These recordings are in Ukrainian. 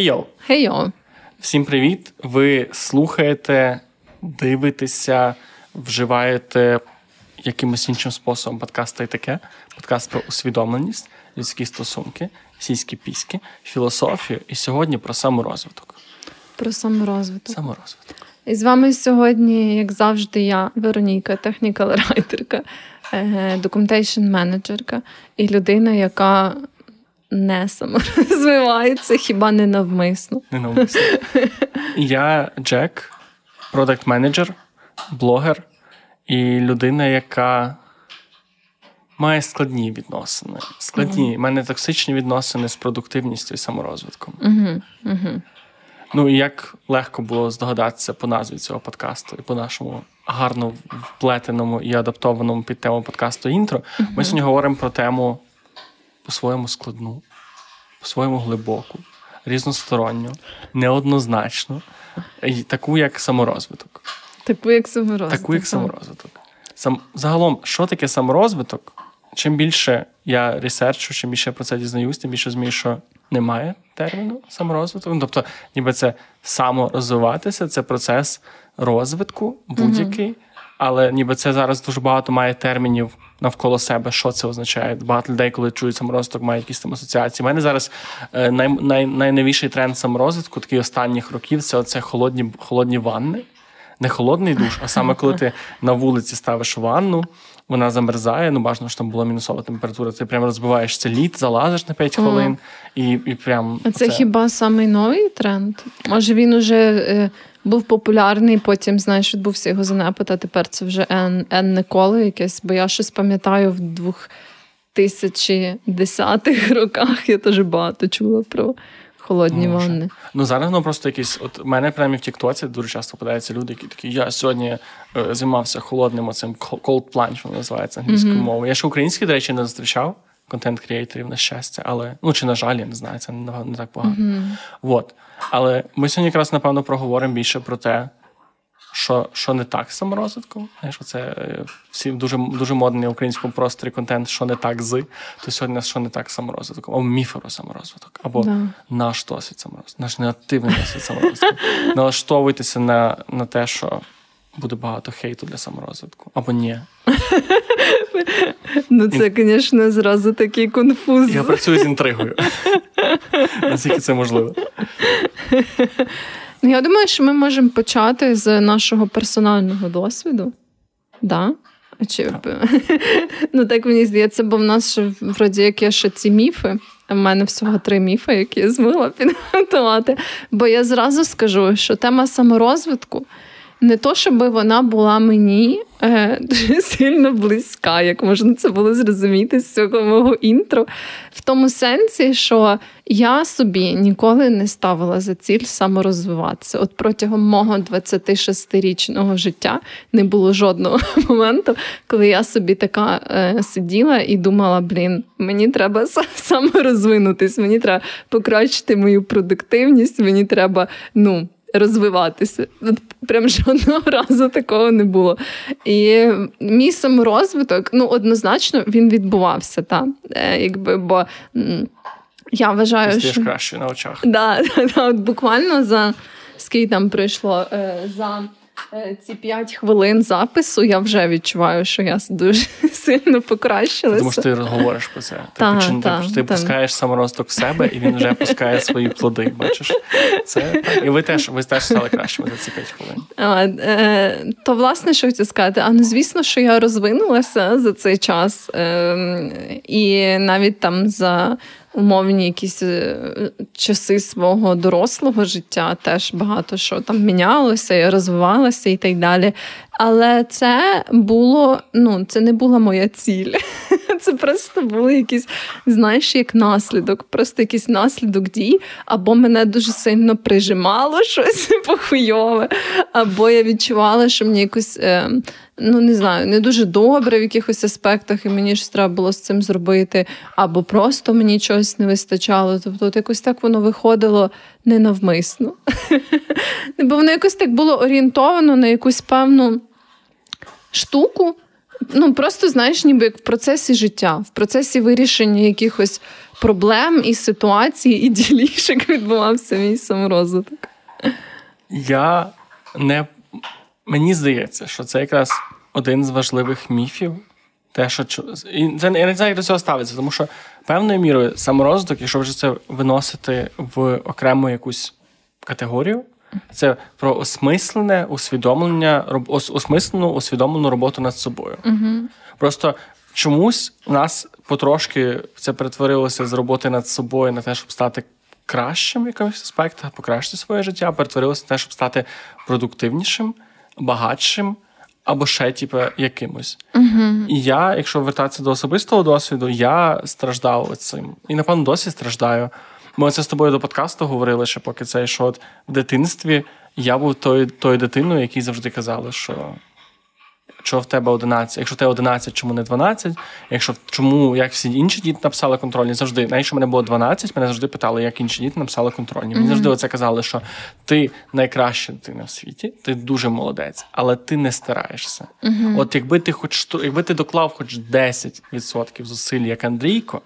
Хей-йоу! Хей-йоу! Всім привіт! Ви слухаєте, дивитеся, вживаєте якимось іншим способом подкаст і таке. Подкаст про усвідомленість, людські стосунки, сільські піськи, філософію і сьогодні про саморозвиток. Про саморозвиток. Саморозвиток. І з вами сьогодні, як завжди, я, Вероніка, технікал-райтерка, документейшн менеджерка і людина, яка не саморозвивається, хіба не навмисно. Не навмисно. Я Джек, продакт менеджер блогер і людина, яка має складні відносини. Складні. У mm-hmm. мене токсичні відносини з продуктивністю і саморозвитком. Mm-hmm. Mm-hmm. Ну і як легко було здогадатися по назві цього подкасту і по нашому гарно вплетеному і адаптованому під тему подкасту інтро. Ми сьогодні говоримо про тему по-своєму складну, по-своєму глибоку, різносторонню, неоднозначну, і таку, як саморозвиток. Таку, як саморозвиток. Таку, як саморозвиток. Сам, Загалом, що таке саморозвиток? Чим більше я ресерчу, чим більше я про це дізнаюсь, тим більше змію, що немає терміну саморозвиток. Ну, тобто, ніби це саморозвиватися, це процес розвитку будь-який, mm але ніби це зараз дуже багато має термінів навколо себе, що це означає. Багато людей, коли чують саморозвиток, мають якісь там асоціації. У мене зараз е, най, най, найновіший тренд саморозвитку, такий останніх років, це оце холодні, холодні ванни. Не холодний душ, а саме коли ти на вулиці ставиш ванну, вона замерзає, ну бажано, що там була мінусова температура. Ти прямо розбиваєшся лід, залазиш на 5 хвилин і і прям. А це оце... хіба самий новий тренд? Може він уже е, був популярний, потім, знаєш, відбувся його занепад, а тепер це вже енне коло якесь, бо я щось пам'ятаю в двох. 2010-х роках. Я теж багато чула про холодні Може. ванни. Ну зараз воно просто якісь. От мене прямо в Тіктоці дуже часто попадаються люди, які такі. Я сьогодні е, займався холодним оцим cold plunge, воно називається англійською mm-hmm. мовою. Я ще українські, до речі, не зустрічав контент-креаторів, на щастя, але ну чи на жаль, я не знаю, це не, не так погано. Mm-hmm. От. Але ми сьогодні якраз напевно проговоримо більше про те, що що не так з саморозвитком. Знаєш, це всі дуже дуже модний українському просторі контент, що не так з, то сьогодні що не так з саморозвитком, або міфи про саморозвиток, або да. наш досвід саморозвитку, наш неактивний досвід саморозвитку. Налаштовуйтеся на, на те, що. Буде багато хейту для саморозвитку. Або ні. Ну, це, звісно, зразу такий конфуз. Я працюю з інтригою. Наскільки це можливо? Я думаю, що ми можемо почати з нашого персонального досвіду. Да? Чи... Так. Ну, так мені здається, бо в нас ще вроді як є ще ці міфи. У мене всього три міфи, які я змогла підготувати. Бо я зразу скажу, що тема саморозвитку не то, щоб вона була мені е, дуже сильно близька, як можна це було зрозуміти з цього мого інтро, в тому сенсі, що я собі ніколи не ставила за ціль саморозвиватися. От протягом мого 26-річного життя не було жодного моменту, коли я собі така е, сиділа і думала: блін, мені треба саморозвинутись, мені треба покращити мою продуктивність, мені треба, ну розвиватися. Прям жодного разу такого не було. І мій саморозвиток, ну, однозначно, він відбувався. Та, е, якби, бо я вважаю, Ти що... краще на очах. Да, да, от Буквально за скільки там пройшло е, за. Е, ці п'ять хвилин запису я вже відчуваю, що я дуже сильно покращилася. Тому що ти говориш про це. Ти та, почин, та, ти, ти пускаєш саморосток в себе, і він вже пускає свої плоди. Бачиш? Це І ви теж ви теж стали кращими за ці п'ять хвилин. А, е, То, власне, що хотів сказати, а ну звісно, що я розвинулася за цей час. Е, і навіть там за умовні якісь е, часи свого дорослого життя теж багато що там мінялося, і розвивалося і так далі. Але це було, ну, це не була моя ціль. Це просто були якісь, знаєш, як наслідок, просто якийсь наслідок дій, або мене дуже сильно прижимало щось похуйове, або я відчувала, що мені якось. Е, ну не знаю, не дуже добре в якихось аспектах, і мені ж треба було з цим зробити, або просто мені чогось не вистачало. Тобто, от якось так воно виходило ненавмисно. Бо воно якось так було орієнтовано на якусь певну штуку. ну просто знаєш, ніби як в процесі життя, в процесі вирішення якихось проблем і ситуацій, і ділішок відбувався мій саморозвиток. Я не мені здається, що це якраз один з важливих міфів. Те, що і це я не знаю, як до цього ставиться, тому що певною мірою саморозвиток, якщо вже це виносити в окрему якусь категорію, це про осмислене усвідомлення, осмислену усвідомлену роботу над собою. Угу. Просто чомусь у нас потрошки це перетворилося з роботи над собою на те, щоб стати кращим в якихось аспектах, покращити своє життя, перетворилося на те, щоб стати продуктивнішим, багатшим. Або ще, типу, якимось. Uh-huh. І я, якщо вертатися до особистого досвіду, я страждав цим. І, напевно, досі страждаю. Ми це з тобою до подкасту говорили, ще поки цей що от в дитинстві я був тою тою дитиною, якій завжди казали, що що в тебе 11, якщо в тебе 11, чому не 12? Якщо чому, як всі інші діти написали контрольні, завжди, навіть що мене було 12, мене завжди питали, як інші діти написали контрольні. Мені mm-hmm. завжди оце казали, що ти найкраща дитина в світі, ти дуже молодець, але ти не стараєшся. Mm-hmm. От якби ти хоч якби ти доклав хоч 10% зусиль, як Андрійко,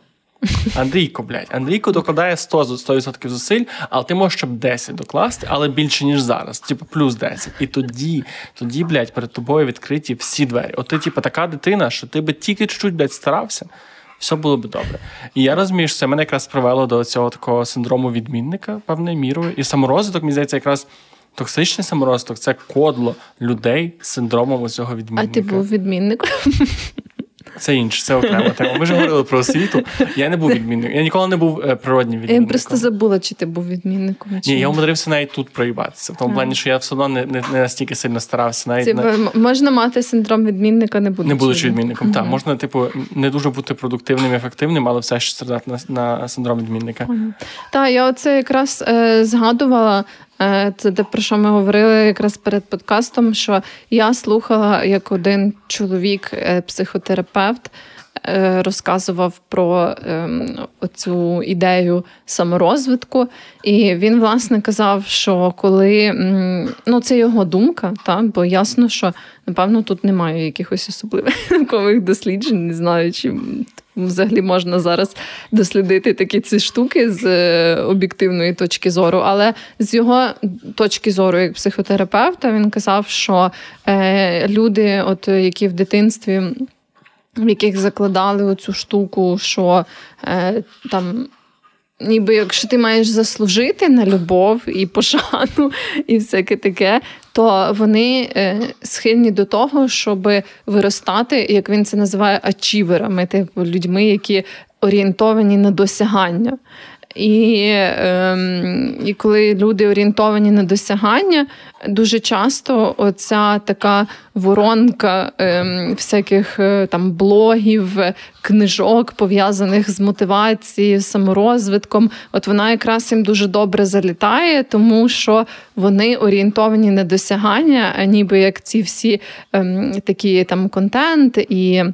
Андрійко, блядь, Андрійко докладає 100 100% зусиль, але ти можеш щоб 10 докласти, але більше, ніж зараз. Типу, плюс 10. І тоді, тоді, блядь, перед тобою відкриті всі двері. От ти, типу, така дитина, що ти би тільки чуть-чуть, блядь, старався, все було б добре. І я розумію, що це мене якраз привело до цього такого синдрому відмінника певною мірою. І саморозвиток, мені здається, якраз. Токсичний саморозвиток це кодло людей з синдромом цього відмінника. А ти був відмінником? Це інше, це окрема тема. Ми вже говорили про освіту. Я не був відмінником. Я ніколи не був е, природнім відмінником. Я просто забула, чи ти був відмінником. Чи Ні, я умудрився навіть тут проїбатися. В тому а. плані, що я все одно не не, не настільки сильно старався. Навіть це, на... Можна мати синдром відмінника, не будучи Не будучи відмінником. Mm-hmm. Так, можна, типу, не дуже бути продуктивним і ефективним, але все ще страдати на, на синдром відмінника. Так, я оце якраз е, згадувала. Е, це те, про що ми говорили якраз перед подкастом. Що я слухала, як один чоловік, е, психотерапевт, Е, розказував про ем, цю ідею саморозвитку, і він, власне, казав, що коли ну це його думка, та, бо ясно, що напевно тут немає якихось особливих наукових досліджень, не знаю, чи. Взагалі можна зараз дослідити такі ці штуки з е, об'єктивної точки зору, але з його точки зору, як психотерапевта, він казав, що е, люди, от які в дитинстві в яких закладали оцю штуку, що е, там. Ніби якщо ти маєш заслужити на любов і пошану, і всяке таке, то вони е, схильні до того, щоб виростати, як він це називає, ачіверами, типу людьми, які орієнтовані на досягання. І ем, і коли люди орієнтовані на досягання, дуже часто оця така воронка ем, всяких е, там блогів, книжок, пов'язаних з мотивацією, саморозвитком, от вона якраз їм дуже добре залітає, тому що вони орієнтовані на досягання, ніби як ці всі ем, такі там контент і.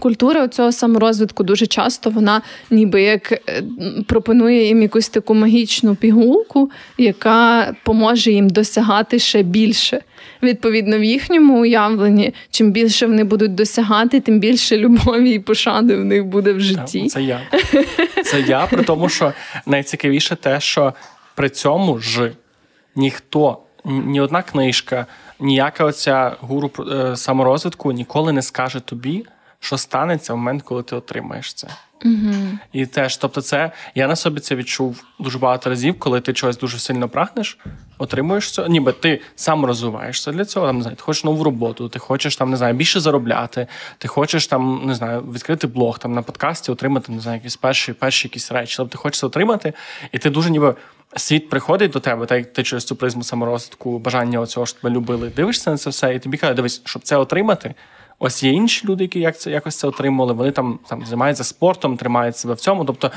Культура цього саморозвитку дуже часто вона ніби як е, пропонує їм якусь таку магічну пігулку, яка поможе їм досягати ще більше. Відповідно, в їхньому уявленні, чим більше вони будуть досягати, тим більше любові і пошани в них буде в житті. Це я. Це я, при тому, що найцікавіше те, що при цьому ж ніхто, ні одна книжка, ніяка оця гуру е, саморозвитку ніколи не скаже тобі що станеться в момент, коли ти отримаєш це. Угу. І теж, тобто, це я на собі це відчув дуже багато разів, коли ти чогось дуже сильно прагнеш, отримуєш це, ніби ти сам розвиваєшся для цього. Там не знаю, ти хочеш нову роботу, ти хочеш там не знаю, більше заробляти, ти хочеш там не знаю, відкрити блог там на подкасті, отримати не знаю, якісь перші перші якісь речі. Тобто ти хочеш це отримати, і ти дуже ніби. Світ приходить до тебе, так як ти через цю призму саморозвитку, бажання оцього, що тебе любили, дивишся на це все, і тобі кажуть, дивись, щоб це отримати, Ось є інші люди, які як це якось це отримали. Вони там там займаються спортом, тримають себе в цьому. Тобто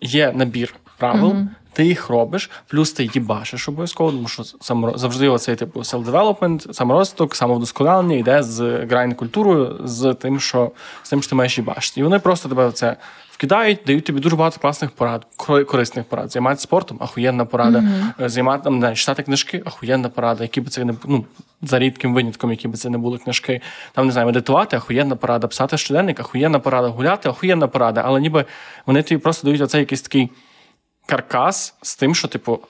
є набір правил. Ти їх робиш, плюс ти їбашиш обов'язково, тому що сам завжди оцей типу self-development, саморозвиток, самовдосконалення йде з грайн культурою, з тим, що з тим, що ти маєш їбашити. І вони просто тебе це вкидають, дають тобі дуже багато класних порад, корисних порад. Займатися спортом, ахуєнна порада. Mm-hmm. Займати там не, читати книжки, ахуєнна порада, які би це не ну, за рідким винятком, які би це не були книжки. Там не знаю, медитувати, ахуєнна порада, писати щоденник, ахуєнна порада, гуляти, ахуєнна порада. Але ніби вони тобі просто дають оцей якийсь такий каркас з тим, що, типу,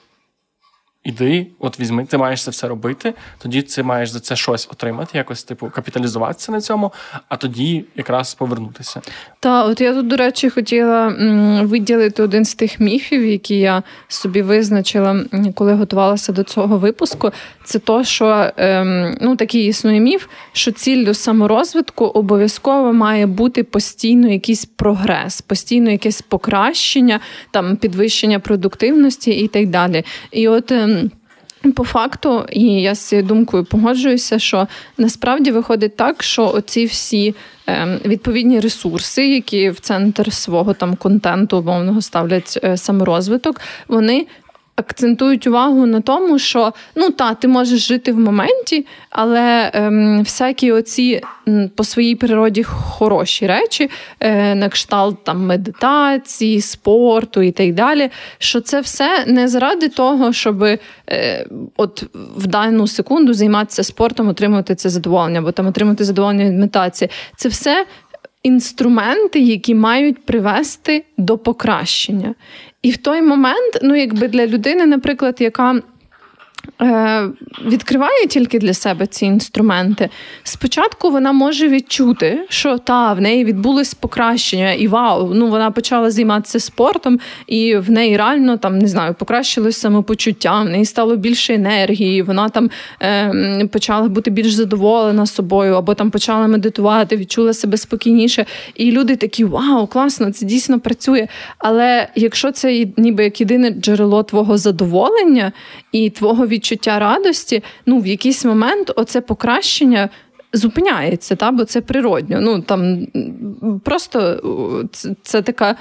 Іди, от візьми, ти маєш це все робити, тоді ти маєш за це щось отримати, якось типу капіталізуватися на цьому, а тоді якраз повернутися. Та, от я тут, до речі, хотіла виділити один з тих міфів, які я собі визначила, коли готувалася до цього випуску. Це то, що ем, ну, такий існує міф, що ціллю саморозвитку обов'язково має бути постійно якийсь прогрес, постійно якесь покращення, там підвищення продуктивності і так далі. І от. Ем, по факту, і я з цією думкою погоджуюся, що насправді виходить так, що оці всі е, відповідні ресурси, які в центр свого там контенту умовного ставлять е, саморозвиток, вони акцентують увагу на тому, що ну та, ти можеш жити в моменті, але ем, всякі оці по своїй природі хороші речі, е, на кшталт там медитації, спорту і так далі. Що це все не заради того, щоб е, от в дану секунду займатися спортом, отримувати це задоволення, або там отримати задоволення від медитації. Це все. Інструменти, які мають привести до покращення. І в той момент, ну якби для людини, наприклад, яка відкриває тільки для себе ці інструменти. Спочатку вона може відчути, що та в неї відбулось покращення, і вау, ну вона почала займатися спортом, і в неї реально там не знаю, покращилось самопочуття, в неї стало більше енергії, вона там е, почала бути більш задоволена собою, або там почала медитувати, відчула себе спокійніше. І люди такі: вау, класно, це дійсно працює. Але якщо це ніби як єдине джерело твого задоволення і твого відчуття радості, ну в якийсь момент оце покращення. Зупиняється, та, бо це природньо. Ну там Просто це, це така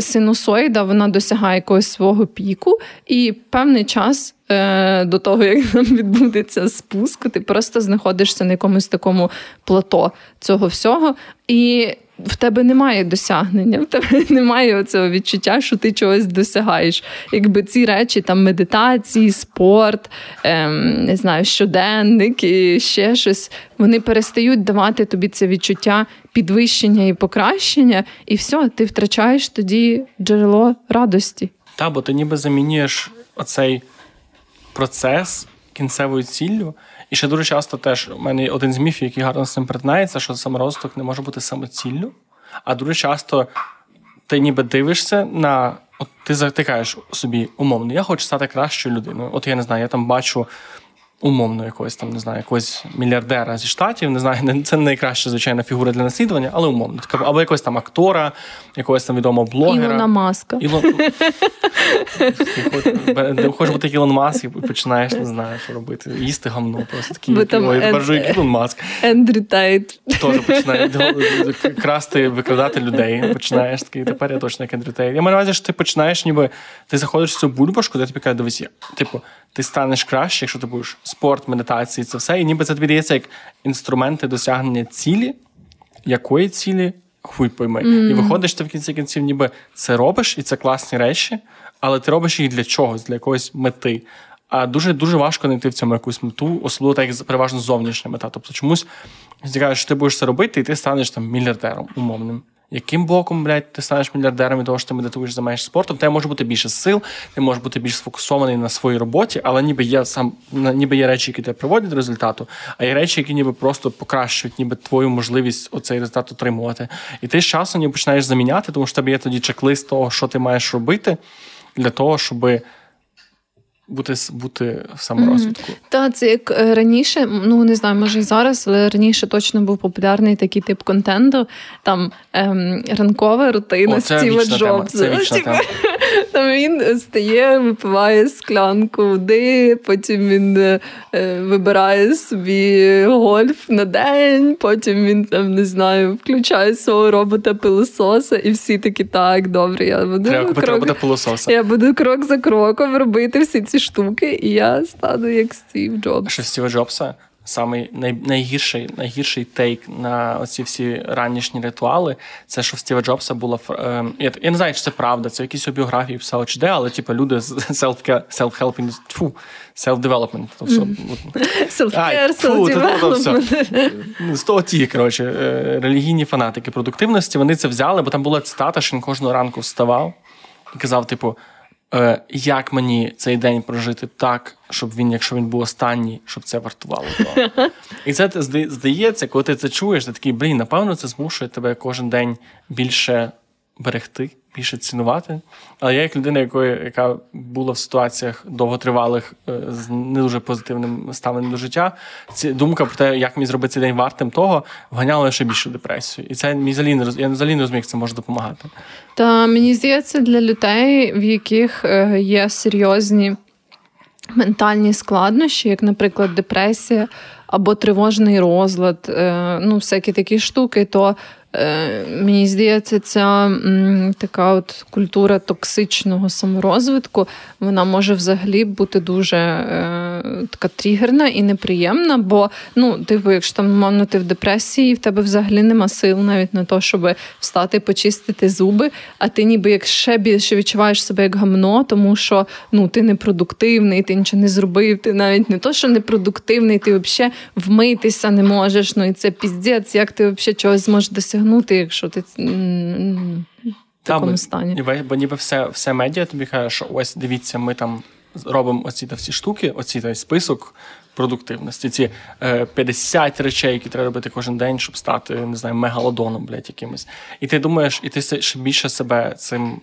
синусоїда, вона досягає якогось свого піку, і певний час е, до того, як там відбудеться спуск, ти просто знаходишся на якомусь такому плато цього всього. І в тебе немає досягнення, в тебе немає цього відчуття, що ти чогось досягаєш. Якби ці речі, там медитації, спорт, ем, не знаю, щоденник і ще щось, вони перестають давати тобі це відчуття підвищення і покращення, і все, ти втрачаєш тоді джерело радості. Та, бо ти ніби замінюєш оцей процес кінцевою ціллю. І ще дуже часто теж у мене один з міфів, який гарно з цим притинається, що саморозвиток не може бути самоціллю. А дуже часто ти ніби дивишся на. От ти затикаєш собі умовно, я хочу стати кращою людиною. От я не знаю, я там бачу умовно якогось там, не знаю, якогось мільярдера зі штатів. Не знаю, це не найкраща звичайна фігура для наслідування, але умовно. Або якогось там актора, якогось там відомого блогера. Ілона Маска. Ілон... Хочеш бути Ілон Маск і починаєш, не знаю, що робити. Їсти гамно. Просто такі, Бо там ой, Ілон Маск. Ендрю Тайт. Теж починає красти, викрадати людей. Починаєш такий, тепер я точно як Ендрю Тейт. Я маю на увазі, що ти починаєш, ніби ти заходиш в цю бульбашку, де тобі кажуть, дивись, типу, ти станеш краще, якщо ти будеш спорт, медитації, це все. І ніби це тобі дається як інструменти досягнення цілі, якої цілі хуй пойми. Mm. І виходиш ти в кінці кінців, ніби це робиш, і це класні речі, але ти робиш їх для чогось, для якоїсь мети. А дуже дуже важко знайти в цьому якусь мету, особливо так як переважно зовнішня мета. Тобто чомусь кажеш, що ти будеш це робити, і ти станеш там мільярдером умовним яким боком, блядь, ти станеш мільярдером від того, що ти медитуєш, займаєшся спортом, тебе може бути більше сил, ти можеш бути більш сфокусований на своїй роботі, але ніби є сам ніби є речі, які тебе приводять до результату, а є речі, які ніби просто покращують, ніби твою можливість оцей результат отримувати. І ти з часом ніби починаєш заміняти, тому що тебе є тоді чек-лист того, що ти маєш робити для того, щоб бути бути в саморозвитку. Mm-hmm. Так, це як е, раніше, ну не знаю, може і зараз, але раніше точно був популярний такий тип контенту. Там ем, ранкова рутина Стіва Джобса. Там він стає, випиває склянку води, потім він е, вибирає собі гольф на день, потім він там не знаю, включає свого робота пилососа, і всі такі так, добре, я буду Треба крок, робота пилососа. Я буду крок за кроком робити всі ці штуки, і я стану як Стів Джобс. Що Стіва Джобса? Самий най, найгірший найгірший тейк на оці всі ранішні ритуали. Це що в Стіва Джобса була е, я, я не знаю, чи це правда, це якісь біографії писали чи де, але типу, люди з self-help'інг, фу, self-development. То все. Self-care, self-development. З того ті, коротше, е, релігійні фанатики продуктивності, вони це взяли, бо там була цитата, що він кожного ранку вставав і казав, типу. Е, як мені цей день прожити так, щоб він, якщо він був останній, щоб це вартувало того. І це здається, коли ти це чуєш, ти такий, блін, напевно, це змушує тебе кожен день більше берегти більше цінувати. Але я, як людина, якої, яка була в ситуаціях довготривалих е, з не дуже позитивним ставленням до життя, ці думка про те, як мені зробити цей день вартим того, вганяла ще більшу депресію. І це мій взагалі не роз... я взагалі не розумію, як це може допомагати. Та мені здається, для людей, в яких е, є серйозні ментальні складнощі, як, наприклад, депресія або тривожний розлад, е, ну, всякі такі штуки, то мені здається, ця така от культура токсичного саморозвитку, вона може взагалі бути дуже е, така тригерна і неприємна. Бо, ну, типу, якщо там, мовно, ти в депресії, в тебе взагалі нема сил навіть на те, щоб встати, почистити зуби, а ти ніби як ще більше відчуваєш себе як гамно, тому що ну, ти непродуктивний, ти нічого не зробив, ти навіть не то, що непродуктивний, ти взагалі вмитися не можеш. Ну і це піздець, як ти взагалі чогось зможеш досягнути якщо ти в такому стані. Бо ніби все все медіа тобі каже, що ось дивіться, ми там робимо оці та всі штуки, оці той список продуктивності. Ці е, 50 речей, які треба робити кожен день, щоб стати, не знаю, мегалодоном, блядь, якимось. І ти думаєш, і ти ще більше себе цим.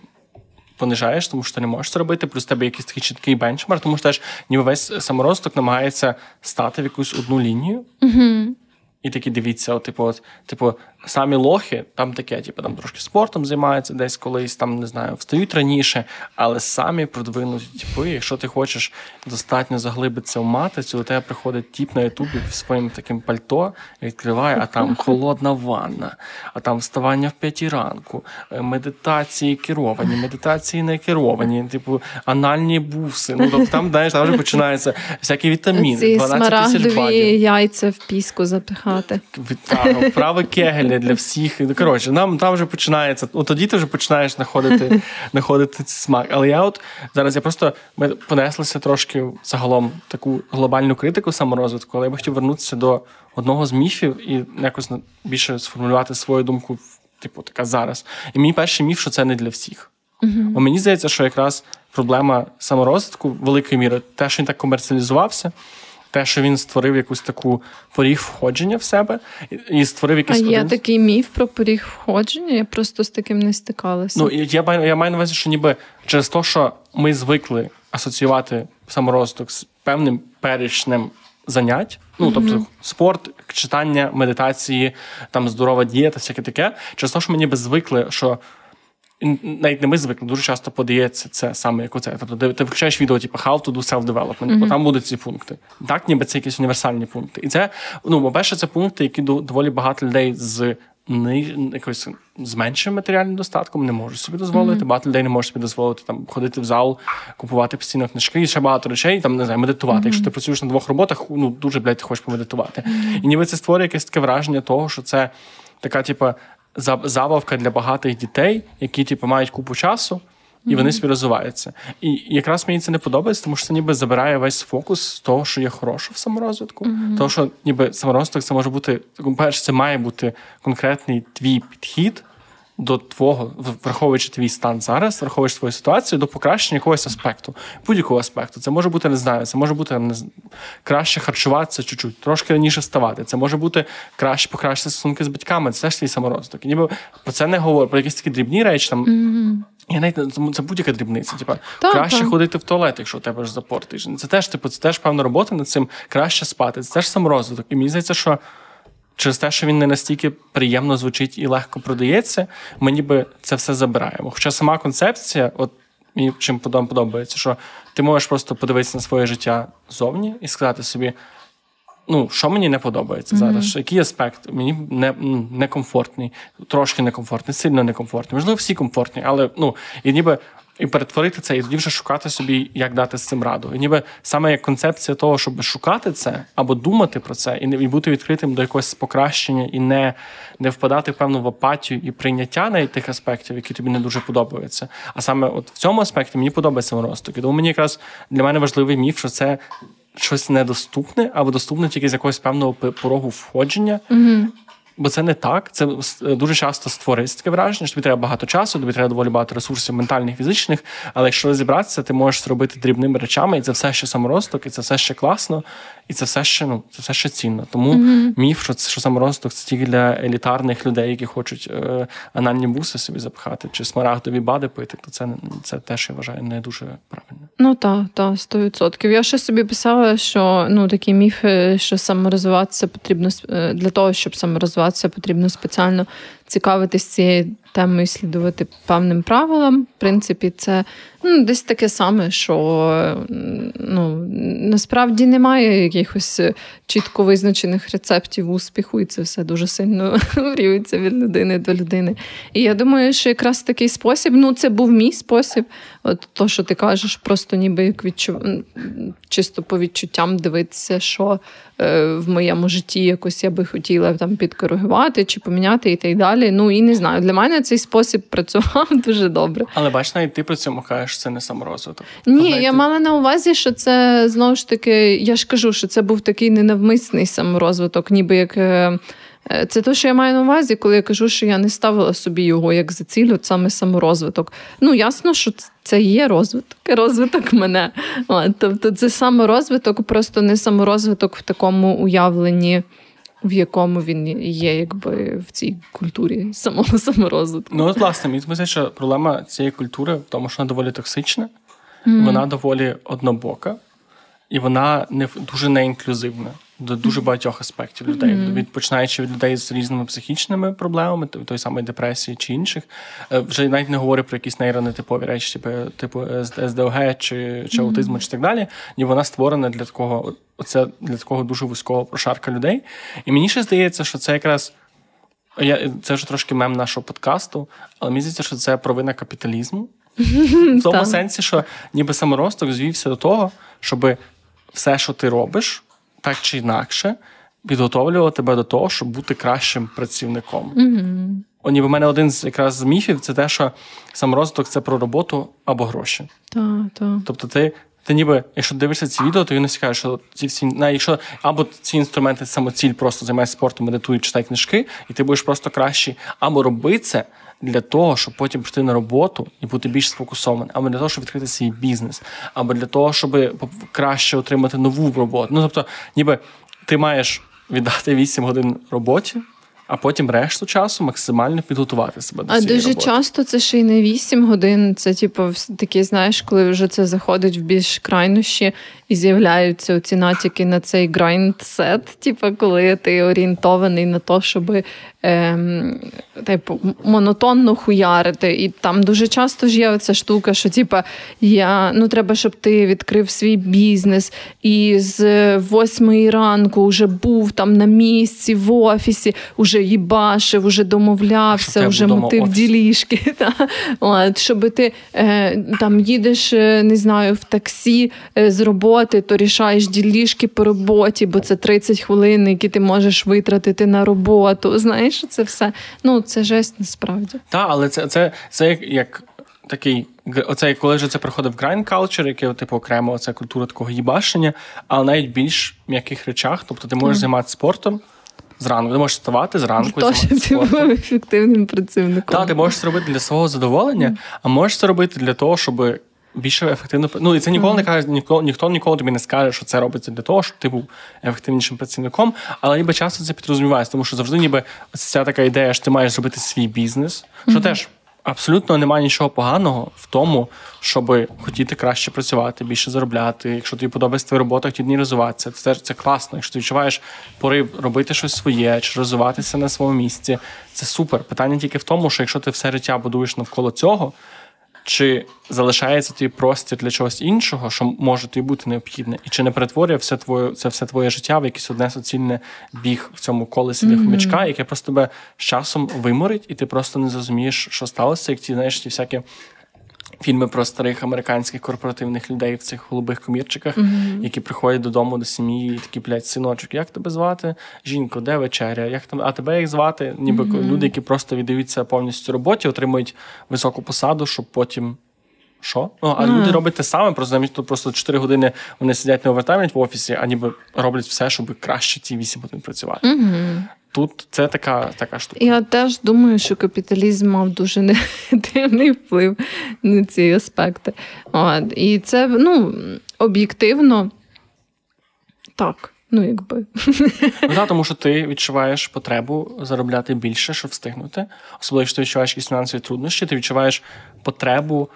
Понижаєш, тому що ти не можеш це робити, плюс тебе якийсь такий чіткий бенчмарк, тому що теж ніби весь саморозвиток намагається стати в якусь одну лінію. Uh-huh. І такі дивіться, от, типу, от, типу, самі лохи, там таке, типу, там трошки спортом займаються десь колись, там не знаю, встають раніше, але самі продвинуті, типу, якщо ти хочеш достатньо заглибитися в матицю, у тебе приходить тіп на Ютубі своїм таким пальто, відкриває, а там холодна ванна, а там вставання в п'ятій ранку, е, медитації керовані, медитації не керовані, типу, анальні буси. Ну, тобто там, знаєш, там вже починаються всякі вітаміни, Ці 12 тисяч бадів. яйця в піску запихати. Правий кегель для для всіх. Коротше, нам там вже починається. От тоді ти вже починаєш знаходити знаходити цей смак. Але я от зараз я просто ми понеслися трошки загалом таку глобальну критику саморозвитку, але я би хотів вернутися до одного з міфів і якось більше сформулювати свою думку, типу, така зараз. І мій перший міф, що це не для всіх. Uh-huh. Мені здається, що якраз проблема саморозвитку великої міри, те, що він так комерціалізувався те, що він створив якусь таку поріг входження в себе і створив якийсь. А є один... такий міф про поріг входження, я просто з таким не стикалася. Ну, я маю, я маю на увазі, що ніби через те, що ми звикли асоціювати саморозвиток з певним перечнем занять. Ну, тобто mm-hmm. спорт, читання, медитації, там здорова дієта, всяке таке. Через те, що ми ніби звикли, що навіть не ми звикли, дуже часто подається це саме як оце. Тобто ти, ти включаєш відео, типу How to do self-development, mm-hmm. бо там будуть ці пункти. Так, ніби це якісь універсальні пункти. І це, ну, по-перше, це пункти, які доволі багато людей з не якось з меншим матеріальним достатком не можуть собі дозволити. Mm-hmm. Багато людей не можуть собі дозволити там ходити в зал, купувати постійно книжки і ще багато речей, там не знаю, медитувати. Mm-hmm. Якщо ти працюєш на двох роботах, ну дуже блядь, ти хочеш помедитувати. І ніби це створює якесь таке враження того, що це така, типа, забавка для багатих дітей, які типу, мають купу часу. І вони собі розвиваються. І якраз мені це не подобається, тому що це ніби забирає весь фокус з того, що є хороше в саморозвитку. Mm-hmm. Того, що ніби саморозвиток це може бути, перше, це має бути конкретний твій підхід до твого, враховуючи твій стан зараз, враховуючи свою ситуацію до покращення якогось аспекту, будь-якого аспекту. Це може бути, не знаю, це може бути не краще харчуватися чуть-чуть, трошки раніше вставати. Це може бути краще покращити стосунки з батьками. Це ж свій саморозвиток. І ніби про це не говорю, про якісь такі дрібні речі там. Mm-hmm. Я навіть це будь-яка дрібниця. Типа краще так. ходити в туалет, якщо у тебе ж запор тиждень. Це теж типу, це теж певна робота над цим краще спати. Це теж саморозвиток. І мені здається, що через те, що він не настільки приємно звучить і легко продається, ми ніби це все забираємо. Хоча сама концепція, от мені чим подобається, що ти можеш просто подивитися на своє життя зовні і сказати собі. Ну, що мені не подобається mm-hmm. зараз? Який аспект мені не некомфортний, трошки некомфортний, сильно некомфортний. Можливо, всі комфортні, але ну і ніби і перетворити це, і тоді вже шукати собі, як дати з цим раду. І ніби саме як концепція того, щоб шукати це або думати про це, і не і бути відкритим до якогось покращення, і не не впадати в певну в апатію і прийняття навіть тих аспектів, які тобі не дуже подобаються. А саме от в цьому аспекті мені подобається росток. І тому мені якраз для мене важливий міф, що це. Щось недоступне або доступне тільки з якогось певного порогу входження, mm бо це не так. Це е, дуже часто створить таке враження, що тобі треба багато часу, тобі треба доволі багато ресурсів ментальних, фізичних. Але якщо розібратися, ти можеш зробити дрібними речами, і це все ще саморосток, і це все ще класно, і це все ще ну це все ще цінно. Тому mm-hmm. міф, що що саморосток це тільки для елітарних людей, які хочуть е, анальні буси собі запхати, чи смарагдові бади пити, то це це теж я вважаю не дуже правильно. Ну так, так, сто відсотків. Я ще собі писала, що ну такі міфи, що саморозвиватися потрібно е, для того, щоб саморозвиватися, потрібно спеціально цікавитись цією темою, слідувати певним правилам. В принципі, це ну, десь таке саме, що ну, насправді немає якихось чітко визначених рецептів успіху, і це все дуже сильно вріюється від людини до людини. І я думаю, що якраз такий спосіб, ну це був мій спосіб. От то, що ти кажеш, просто ніби як відчув чисто по відчуттям дивитися, що в моєму житті якось я би хотіла там підкоригувати чи поміняти і так далі. Ну і не знаю. Для мене цей спосіб працював дуже добре. Але бач, навіть ти при цьому кажеш, це не саморозвиток. Ні, Знаєте... я мала на увазі, що це знову ж таки, я ж кажу, що це був такий ненавмисний саморозвиток, ніби як. Е, це те, що я маю на увазі, коли я кажу, що я не ставила собі його як за ціль, от саме саморозвиток. Ну, ясно, що це є розвиток, розвиток мене. Тобто, це саморозвиток, просто не саморозвиток в такому уявленні в якому він є, якби в цій культурі самого саморозвитку. Ну, от, власне, мені здається, що проблема цієї культури в тому, що вона доволі токсична, mm-hmm. вона доволі однобока, і вона не дуже неінклюзивна до дуже багатьох аспектів людей, mm-hmm. від починаючи від людей з різними психічними проблемами, той самої депресії чи інших. Е, вже навіть не говорю про якісь нейронетипові речі, типу типу СДОГ чи чи аутизму, чи так далі. І вона створена для такого, оце для такого дуже вузького прошарка людей. І мені ще здається, що це якраз. Я, Це вже трошки мем нашого подкасту, але мені здається, що це провина капіталізму. В тому сенсі, що ніби саморосток звівся до того, щоб все, що ти робиш, так чи інакше підготовлювала тебе до того, щоб бути кращим працівником. Mm-hmm. О, ніби в мене один з якраз з міфів це те, що саморозвиток це про роботу або гроші. Так, так. Тобто, ти. Ти ніби, якщо дивишся ці відео, то він не скаже, що ці всі на якщо або ці інструменти самоціль просто займаєшся спортом, медитуй, читай книжки, і ти будеш просто кращий, або роби це для того, щоб потім прийти на роботу і бути більш сфокусованим, або для того, щоб відкрити свій бізнес, або для того, щоб краще отримати нову роботу. Ну тобто, ніби ти маєш віддати 8 годин роботі а потім решту часу максимально підготувати себе до а цієї дуже роботи. часто це ще й не 8 годин. Це типу такі, знаєш, коли вже це заходить в більш крайнощі і з'являються ці натяки на цей грайнд-сет, типу, коли ти орієнтований на те, щоб ем, типу, монотонно хуярити. І там дуже часто ж є оця штука, що типу, я ну треба, щоб ти відкрив свій бізнес і з восьмої ранку вже був там на місці в офісі, уже їбашив, уже домовлявся, вже мотив ділішки. Та? Щоб ти е, там їдеш, е, не знаю, в таксі е, з роботи, то рішаєш ділішки по роботі, бо це 30 хвилин, які ти можеш витратити на роботу. Знаєш, це все. Ну, це жесть насправді. Так, але це це, це як, як такий. Оце коли вже це приходить в grind culture, яке типу окремо це культура такого їбашення, але навіть більш м'яких речах. Тобто ти можеш mm. займатися спортом зранку. Ти можеш вставати зранку. То, щоб ти був ефективним працівником. Так, ти можеш це робити для свого задоволення, а можеш це робити для того, щоб більше ефективно Ну і це ніколи не каже, ніхто, ніхто ніколи тобі не скаже, що це робиться для того, щоб ти був ефективнішим працівником. Але ніби часто це підрозумівається, тому що завжди ніби ця така ідея, що ти маєш зробити свій бізнес, що mm-hmm. теж. Абсолютно немає нічого поганого в тому, щоб хотіти краще працювати, більше заробляти. Якщо тобі подобається твоя робота, хотіти розвиватися. Це це класно. Якщо ти відчуваєш порив робити щось своє чи розвиватися на своєму місці, це супер. Питання тільки в тому, що якщо ти все життя будуєш навколо цього, чи залишається тобі простір для чогось іншого, що може тобі бути необхідне, і чи не перетворює все твоє це все твоє життя в якесь одне суцільне біг в цьому колесі для хомячка, яке просто тебе з часом виморить, і ти просто не зрозумієш, що сталося, як ті знаєш ті всякі фільми про старих американських корпоративних людей в цих голубих комірчиках, mm-hmm. які приходять додому до сім'ї, і такі блядь, синочок, як тебе звати? Жінко, де вечеря? Як там, а тебе як звати? Ніби mm-hmm. люди, які просто віддаються повністю роботі, отримують високу посаду, щоб потім. Що? Ну, а mm. люди роблять те саме, просто замість просто 4 години вони сидять не овертаймлять в офісі, а ніби роблять все, щоб краще ці 8 годин працювати. Mm-hmm. Тут це така така штука. Я теж думаю, що капіталізм мав дуже негативний вплив на ці аспекти. От. І це ну, об'єктивно так. Ну, якби. Ну, так, тому що ти відчуваєш потребу заробляти більше, щоб встигнути. Особливо, якщо ти відчуваєш якісь фінансові труднощі, ти відчуваєш потребу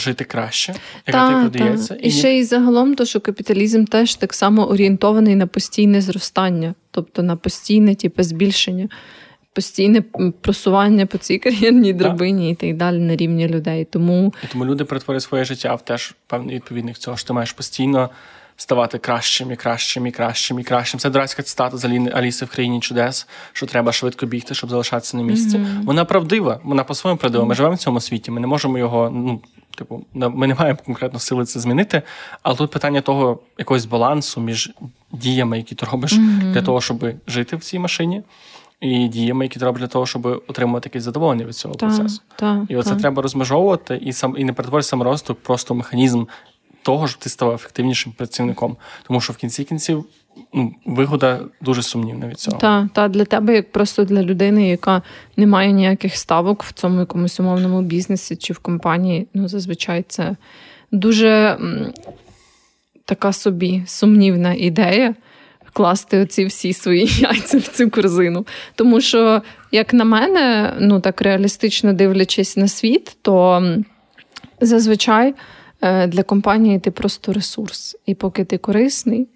жити краще, яка та, тобі продається. І... і ще й загалом, то що капіталізм теж так само орієнтований на постійне зростання, тобто на постійне типу, збільшення, постійне просування по цій кар'єрній драбині і так далі на рівні людей. Тому І тому люди перетворюють своє життя в теж певний відповідник цього, що ти маєш постійно. Ставати кращим і кращим і кращим і кращим. Це дурацька цитата з Аліси в країні чудес, що треба швидко бігти, щоб залишатися на місці. Mm-hmm. Вона правдива, вона по-своєму правдива. Ми живемо в цьому світі. Ми не можемо його ну Типу, ми не маємо конкретно сили це змінити, але тут питання того якогось балансу між діями, які ти робиш mm-hmm. для того, щоб жити в цій машині, і діями, які ти робиш для того, щоб отримувати якесь задоволення від цього та, процесу. Та, і оце та. треба розмежовувати і сам і не перетворити саморозвиток просто механізм того, щоб ти став ефективнішим працівником. Тому що в кінці кінців ну, вигода дуже сумнівна від цього. Так, та, для тебе, як просто для людини, яка не має ніяких ставок в цьому якомусь умовному бізнесі чи в компанії, ну зазвичай це дуже така собі сумнівна ідея. Класти оці всі свої яйця в цю корзину. Тому що, як на мене, ну так реалістично дивлячись на світ, то зазвичай для компанії ти просто ресурс. І поки ти корисний,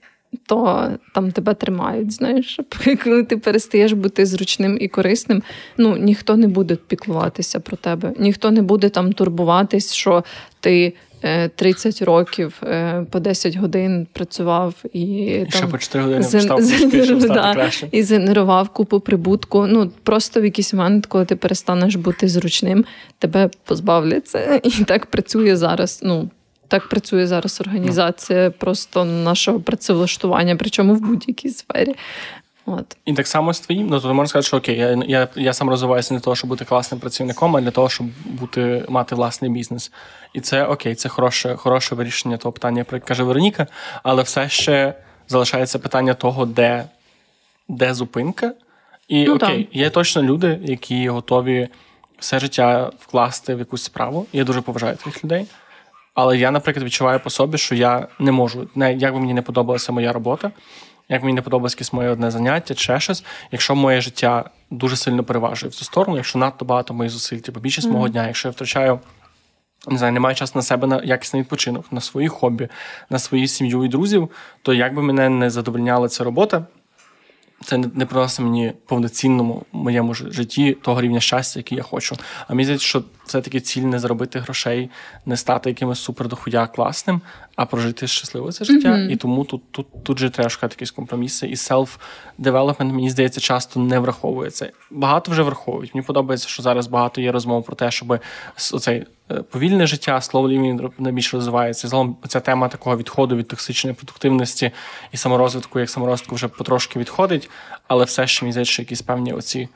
то там тебе тримають. Знаєш, коли ти перестаєш бути зручним і корисним, ну ніхто не буде піклуватися про тебе, ніхто не буде там турбуватись, що ти. 30 е, років е, по 10 годин працював і, і там, ще по 4 години встав, щоб стати краще. і згенерував купу прибутку. Ну просто в якийсь момент, коли ти перестанеш бути зручним, тебе позбавляться. І так працює зараз. Ну так працює зараз організація просто нашого працевлаштування, причому в будь-якій сфері. От. І так само з твоїм, ну то можна сказати, що окей, я я, я сам розвиваюся не для того, щоб бути класним працівником, а для того, щоб бути, мати власний бізнес. І це окей, це хороше хороше вирішення того питання, про яке каже Вероніка, але все ще залишається питання того, де де зупинка. І ну, окей, так. є точно люди, які готові все життя вкласти в якусь справу. Я дуже поважаю таких людей. Але я, наприклад, відчуваю по собі, що я не можу, не як би мені не подобалася моя робота, як мені не подобалось якесь моє одне заняття, чи щось, якщо моє життя дуже сильно переважує в цю сторону, якщо надто багато моїх зусиль, типу більшість mm-hmm. мого дня, якщо я втрачаю. Не знаю, немає часу на себе на якісний відпочинок, на свої хобі, на свою сім'ю і друзів, то як би мене не задовольняла ця робота, це не приносить мені повноцінному моєму житті того рівня щастя, який я хочу. А мені здається, що все-таки ціль не заробити грошей, не стати якимось супердохудя класним, а прожити щасливо це життя. Mm-hmm. І тому тут тут, тут же треба шукати якісь компроміси. І селф-девелопмент, мені здається, часто не враховується. Багато вже враховують. Мені подобається, що зараз багато є розмов про те, щоб оцей Е, повільне життя, слово лівні найбільше розвивається. Загалом ця тема такого відходу від токсичної продуктивності і саморозвитку, як саморозвитку вже потрошки відходить, але все ще мені здається, що якісь певні оці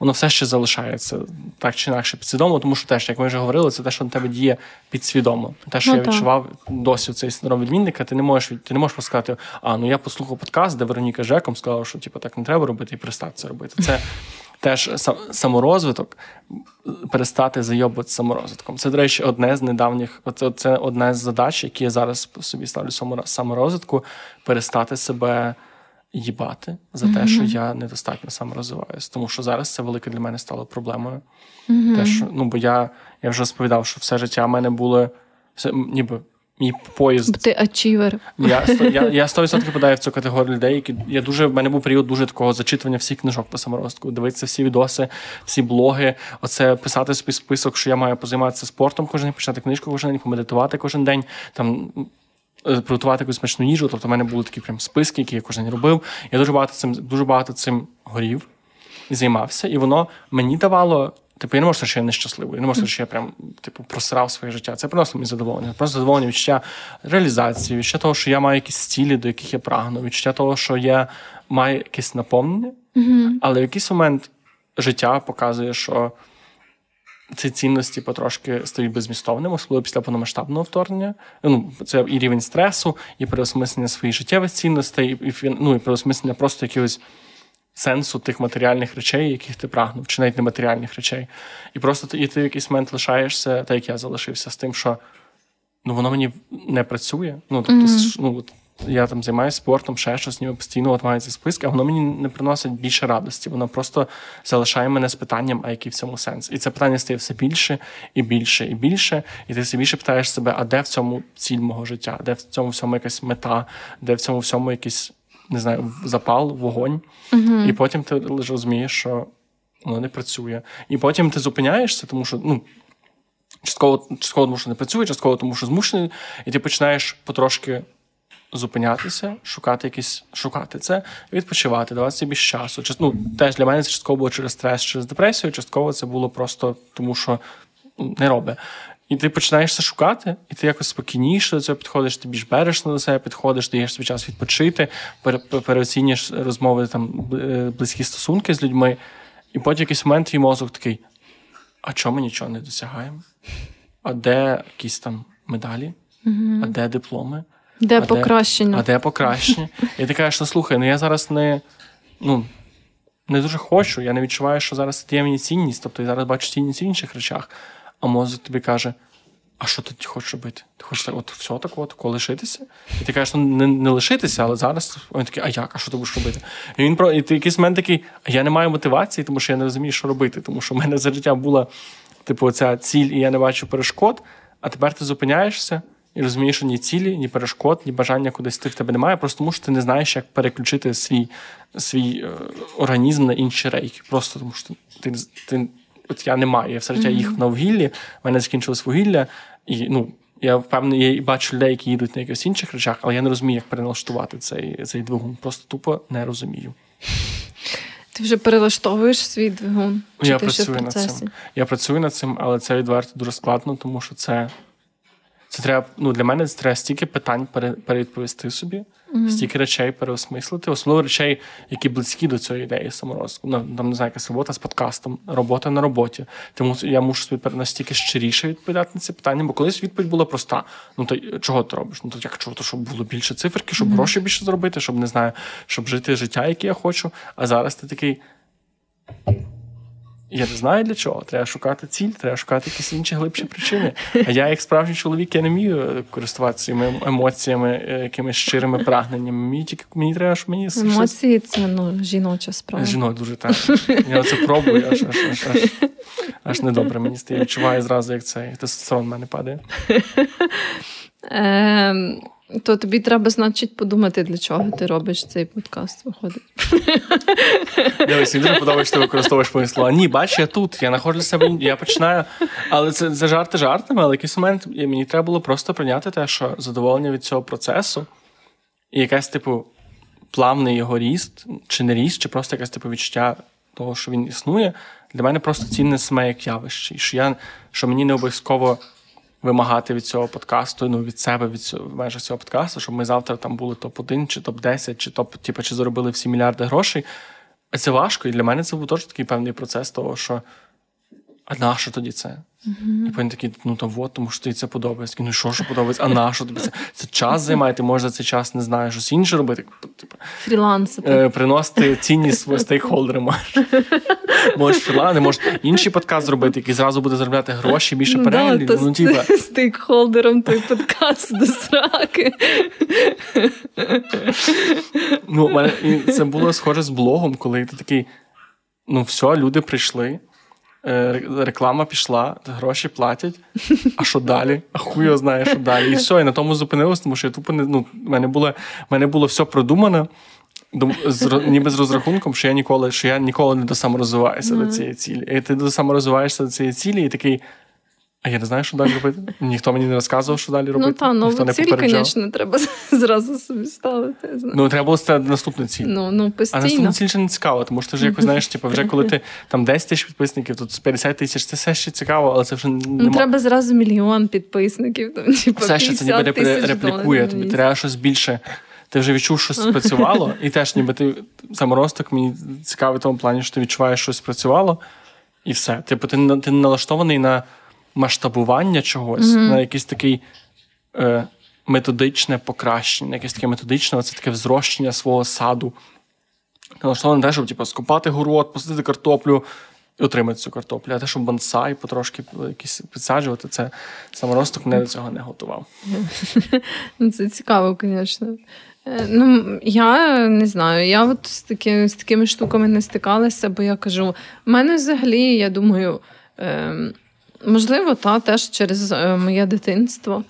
воно все ще залишається так чи інакше підсвідомо, тому що теж, як ми вже говорили, це те, що на тебе діє підсвідомо. Те, що ну, я так. відчував досі цей синдром відмінника, ти не можеш ти не можеш сказати, а ну я послухав подкаст, де Вероніка Жеком сказала, що типу, так не треба робити і перестати це робити. Це теж саморозвиток, перестати зайобувати саморозвитком. Це, до речі, одне з недавніх, це одна з задач, які я зараз собі ставлю саморозвитку, перестати себе їбати за те, mm-hmm. що я недостатньо саморозвиваюся. Тому що зараз це велике для мене стало проблемою. Mm-hmm. Те, що, ну, Бо я я вже розповідав, що все життя в мене було все, ніби мій поїзд. Ти ачівер. Я я, я 100% попадаю в цю категорію людей, які я дуже в мене був період дуже такого зачитування всіх книжок по саморостку, дивитися всі відоси, всі блоги, оце писати собі список, що я маю позайматися спортом кожен день, почати книжку кожен день, помедитувати кожен день. там приготувати якусь смачну їжу. Тобто в мене були такі прям списки, які я кожен день робив. Я дуже багато цим дуже багато цим горів і займався, і воно мені давало. Типу, я не можу сказати, що я нещасливий, я не можу сказати, що я прям типу просирав своє життя. Це приносило мені задоволення. Просто задоволення відчуття реалізації, відчуття того, що я маю якісь цілі, до яких я прагну, відчуття того, що я маю якесь наповнення, mm-hmm. але в якийсь момент життя показує, що ці цінності потрошки стають безмістовними, особливо після повномасштабного вторгнення. Ну, Це і рівень стресу, і переосмислення своїх життєвих цінностей, і ну, і переосмислення просто якогось сенсу тих матеріальних речей, яких ти прагнув, чи навіть нематеріальних речей. І просто ти, і ти в якийсь момент лишаєшся, так як я залишився, з тим, що ну, воно мені не працює. Ну, тобто, mm-hmm. ну, я там займаюся спортом, ще щось ніби постійно от маю ці списки, а воно мені не приносить більше радості. Воно просто залишає мене з питанням, а який в цьому сенс. І це питання стає все більше і більше і більше. І ти все більше питаєш себе, а де в цьому ціль мого життя, де в цьому всьому якась мета, де в цьому всьому якийсь не знаю, запал, вогонь. Угу. І потім ти лише розумієш, що воно не працює. І потім ти зупиняєшся, тому що ну. Частково, частково тому, що не працює, частково тому, що змушений, і ти починаєш потрошки зупинятися, шукати якісь, шукати це, відпочивати, давати собі часу. Ну, Теж для мене це частково було через стрес, через депресію, частково це було просто тому, що ну, не робить. І ти починаєш це шукати, і ти якось спокійніше до цього підходиш, ти більш бережно до себе підходиш, даєш собі час відпочити, переоцінюєш розмови, там е, близькі стосунки з людьми. І потім якийсь момент твій мозок такий: а чому ми нічого не досягаємо? А де якісь там медалі? А де дипломи? Де а покращення? Де, а де покращення? І ти кажеш, ну слухай, ну я зараз не ну, не дуже хочу, я не відчуваю, що зараз є мені цінність, тобто я зараз бачу цінність в інших речах, а мозок тобі каже. А що ти хочеш робити? Ти хочеш от все так от, лишитися? І ти кажеш, ну не не лишитися, але зараз він такий, а як? А що ти будеш робити? І він про і ти якийсь момент такий, а я не маю мотивації, тому що я не розумію, що робити. Тому що в мене за життя була, типу, ця ціль, і я не бачу перешкод, а тепер ти зупиняєшся і розумієш, що ні цілі, ні перешкод, ні бажання кудись ти в тебе немає, просто тому що ти не знаєш, як переключити свій свій е, організм на інші рейки. Просто тому що ти ти от я не маю. Я все життя їхав на вугіллі, в мене закінчилось вугілля, і ну. Я впевнений, я бачу людей, які їдуть на якихось інших речах, але я не розумію, як переналаштувати цей цей двигун. Просто тупо не розумію. Ти вже перелаштовуєш свій двигун? Чи я ти працюю над цим. Я працюю над цим, але це відверто дуже складно, тому що це це треба, ну для мене це треба стільки питань перевідповісти собі, mm-hmm. стільки речей переосмислити, особливо речей, які близькі до цієї ідеї саморозвитку. Ну, там не знаю, якась робота з подкастом, робота на роботі. Тому я мушу собі настільки щиріше відповідати на ці питання, бо колись відповідь була проста. Ну то чого ти робиш? Ну то як чого, то щоб було більше циферки, щоб mm-hmm. гроші більше зробити, щоб не знаю, щоб жити життя, яке я хочу. А зараз ти такий. Я не знаю для чого. Треба шукати ціль, треба шукати якісь інші глибші причини. А я, як справжній чоловік, я не вмію користуватися цими емоціями, е, якимись щирими прагненнями. Мені тільки мені треба, щоб мені емоції це ну жіноча справа. Жінок дуже так. Я це пробую, аж аж аж аж, аж недобре. Мені стає відчуваю зразу, як цей тестостерон в мене падає. Ем, то тобі треба, значить, подумати, для чого ти робиш цей подкаст. Виходить. Дивись, мені дуже подобається, що ти використовуєш мої слова. Ні, бач, я тут, я знаходжу себе, я починаю. Але це це жарти жартами, але якийсь момент мені треба було просто прийняти те, що задоволення від цього процесу і якась, типу, плавний його ріст, чи не ріст, чи просто якесь типу відчуття того, що він існує. Для мене просто цінне саме як явище. І що я, що мені не обов'язково вимагати від цього подкасту, ну від себе, від цього майже цього подкасту, щоб ми завтра там були топ-1, чи топ-10, чи топ, типу, чи заробили всі мільярди грошей. це важко, і для мене це був теж такий певний процес того, що а на що тоді це? Uh-huh. І потім такий, ну то вот, тому що тобі це подобається. Ну що що подобається? А на що тобі це? Це час займає, ти можеш за цей час не знаю, щось інше робити. Типу, Фрілансити. Е, приносити цінність свої стейкхолдери можеш. Фріланси, можеш інший подкаст зробити, який зразу буде заробляти гроші, більше переглядів. Да, ну, типа. Стейкхолдером той подкаст до сраки. Ну, Це було схоже з блогом, коли ти такий. Ну, все, люди прийшли. Е, реклама пішла, гроші платять. А що далі? А хуй знає, що далі. І все, і на тому зупинилось, тому що я тупо не ну, в мене було в мене було все продумано, з, ніби з розрахунком, що я ніколи що я ніколи не досаморозвиваюся mm. до цієї цілі. І ти досаморозвиваєшся до цієї цілі, і такий. А я не знаю, що далі робити. Ніхто мені не розказував, що далі робити. Ну та нову Ніхто ціль, звісно, треба зразу собі ставити. Ну, треба було ставити наступну ціль. Ну, ну, постійно. А наступна ціль ще не цікаво, тому що ти вже якось знаєш, типу, вже коли ти там 10 тисяч підписників, тут 50 тисяч, це все ще цікаво, але це вже не ну, треба зразу мільйон підписників. Там, типу, все ще це ніби реплікує, тобі треба щось більше. Ти вже відчув, що спрацювало, і теж ніби ти саморосток мені цікавий в тому плані, що ти відчуваєш, що спрацювало, і все. Типу, ти ти налаштований на масштабування чогось, mm-hmm. на якийсь такий е, методичне покращення, якесь таке методичне, це таке взрощення свого саду. Налаштоване те, щоб типу, скопати город, посадити картоплю і отримати цю картоплю. А те, щоб бонсай потрошки якісь підсаджувати, це саморосток не до цього не готував. Ну, це цікаво, звісно. Е, ну, я не знаю, я от з таки, з такими штуками не стикалася, бо я кажу, в мене взагалі, я думаю, е, можливо, та теж через е, моє дитинство.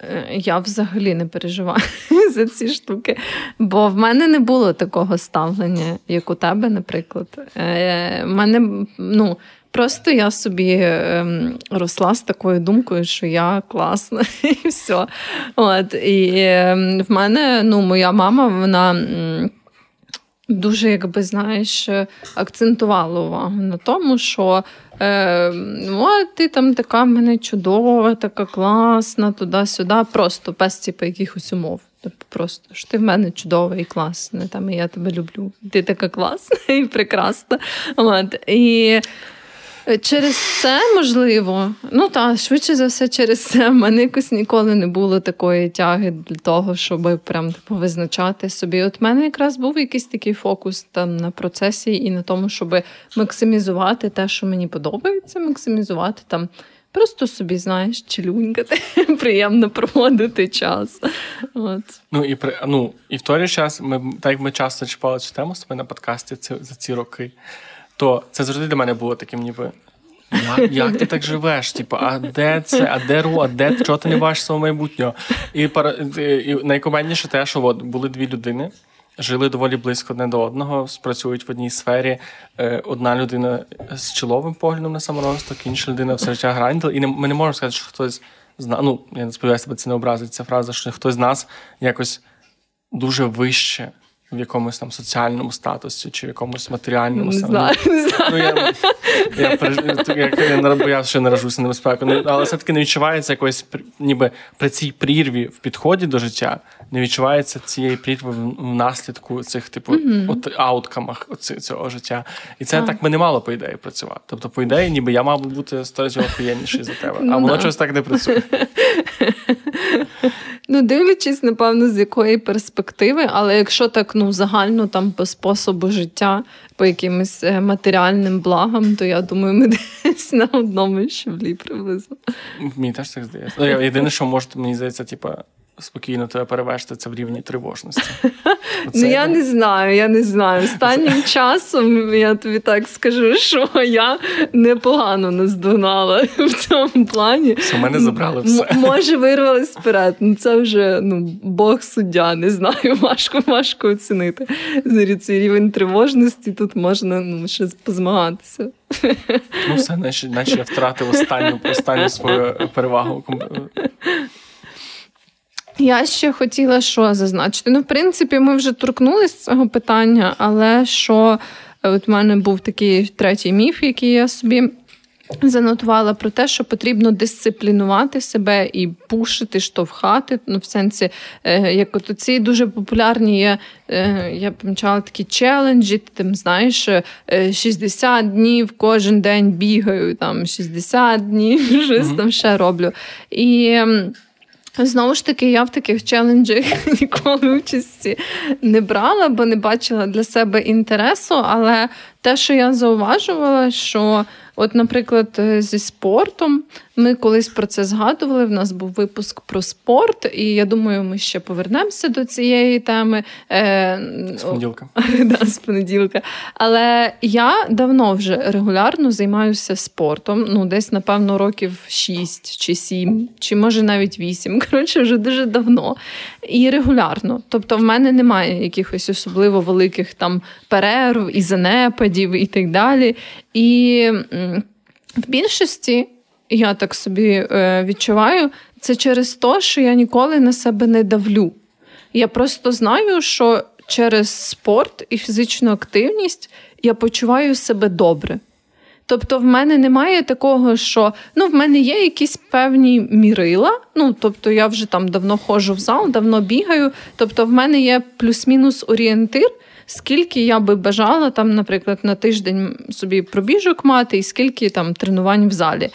Е, я взагалі не переживаю за ці штуки, бо в мене не було такого ставлення, як у тебе, наприклад. Е, в мене, ну, Просто я собі ем, росла з такою думкою, що я класна, і все. От, І ем, в мене ну, моя мама, вона. Дуже, якби знаєш, акцентувала увагу на тому, що е, о, ти там така в мене чудова, така класна, туди-сюди. Просто без типу, якихось умов. Тобто просто що ти в мене чудова і класна, там, і я тебе люблю. Ти така класна і прекрасна. От, І Через це можливо, ну так, швидше за все, через це в мене якось ніколи не було такої тяги для того, щоб прям типу, визначати собі. От в мене якраз був якийсь такий фокус там на процесі і на тому, щоб максимізувати те, що мені подобається, максимізувати там. Просто собі, знаєш, челюнькати, приємно проводити час. От. Ну і при ну, і в той час ми так як ми часто чіпали цю тему з тобою на подкасті ці, за ці роки то це завжди для мене було таким, ніби. Як, як ти так живеш? Типу, а де це, а де ру, а де чого ти не бачиш свого майбутнього? І, і найкоменніше те, що от, були дві людини, жили доволі близько одне до одного, спрацюють в одній сфері. Е, одна людина з чоловим поглядом на саморозвиток, інша людина все життя гранділа. І не, ми не можемо сказати, що хтось зна... ну, я не сподіваюся, тебе це не образить ця фраза, що хтось з нас якось дуже вище в якомусь там соціальному статусі чи в якомусь матеріальному не знаю, не знаю. Ну, я, я, я, я, я наражуся на безпеку, ну, але все-таки не відчувається якоїсь ніби при цій прірві в підході до життя, не відчувається цієї прірви в наслідку цих типу mm-hmm. от ауткамах цього життя. І це а. так би не мало по ідеї працювати. Тобто, по ідеї, ніби я мав би бути сто разів охуєнніший за тебе, а воно щось так не працює. Ну, дивлячись, напевно, з якої перспективи, але якщо так ну загально там по способу життя, по якимось е, матеріальним благам, то я думаю, ми десь на одному щаблі приблизно. Мені теж так здається. Ну, єдине, що може, мені здається, типу, спокійно тебе перевести це в рівні тривожності. Оце, ну я не знаю, я не знаю. Останнім часом я тобі так скажу, що я непогано наздогнала в цьому плані. Все, мене забрали все. М- може, вирвались вперед. Ну це вже ну, Бог суддя, не знаю, важко важко оцінити. Цей рівень тривожності тут можна ну, ще позмагатися. Ну, все, наче, наче я втратив останню, останню свою перевагу. Я ще хотіла що зазначити. Ну, в принципі, ми вже торкнулися цього питання, але що е, от в мене був такий третій міф, який я собі Занотувала про те, що потрібно дисциплінувати себе і пушити, штовхати. Ну, в сенсі, е, як от ці дуже популярні є, е, я помічала такі челенджі, ти там знаєш, 60 е, днів кожен день бігаю, там 60 днів, щось mm-hmm. там ще роблю. І Знову ж таки, я в таких челенджах ніколи участі не брала, бо не бачила для себе інтересу. Але те, що я зауважувала, що От, наприклад, е, зі спортом ми колись про це згадували. В нас був випуск про спорт, і я думаю, ми ще повернемося до цієї теми. Е, з понеділка. да, з понеділка. Але я давно вже регулярно займаюся спортом. Ну, десь, напевно, років 6 чи 7, чи може навіть 8. Коротше, вже дуже давно. І регулярно. Тобто, в мене немає якихось особливо великих там перерв і занепадів, і так далі. І в більшості, я так собі е, відчуваю, це через те, що я ніколи на себе не давлю. Я просто знаю, що через спорт і фізичну активність я почуваю себе добре. Тобто, в мене немає такого, що ну, в мене є якісь певні мірила. Ну, тобто, я вже там давно ходжу в зал, давно бігаю. Тобто, в мене є плюс-мінус орієнтир скільки я би бажала там, наприклад, на тиждень собі пробіжок мати, і скільки там тренувань в залі.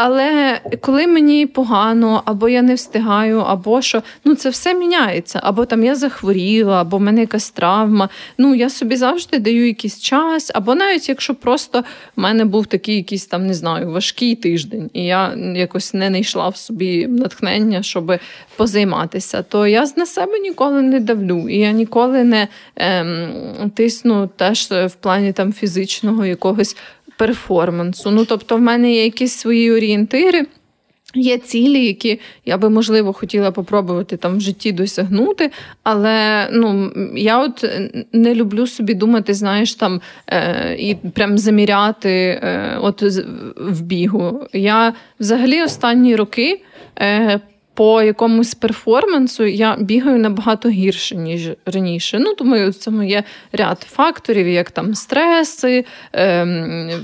Але коли мені погано, або я не встигаю, або що, ну це все міняється. Або там я захворіла, або в мене якась травма. Ну я собі завжди даю якийсь час, або навіть якщо просто в мене був такий якийсь там, не знаю, важкий тиждень, і я якось не знайшла в собі натхнення, щоб позайматися, то я на себе ніколи не давлю. І я ніколи не ем, тисну теж в плані там фізичного якогось перформансу. Ну, тобто, в мене є якісь свої орієнтири. Є цілі, які я би можливо хотіла попробувати там в житті досягнути, але ну я от не люблю собі думати, знаєш, там е, і прям заміряти е, от в бігу. Я взагалі останні роки. Е, по якомусь перформансу я бігаю набагато гірше, ніж раніше. Ну, Думаю, в цьому є ряд факторів, як там стреси, е,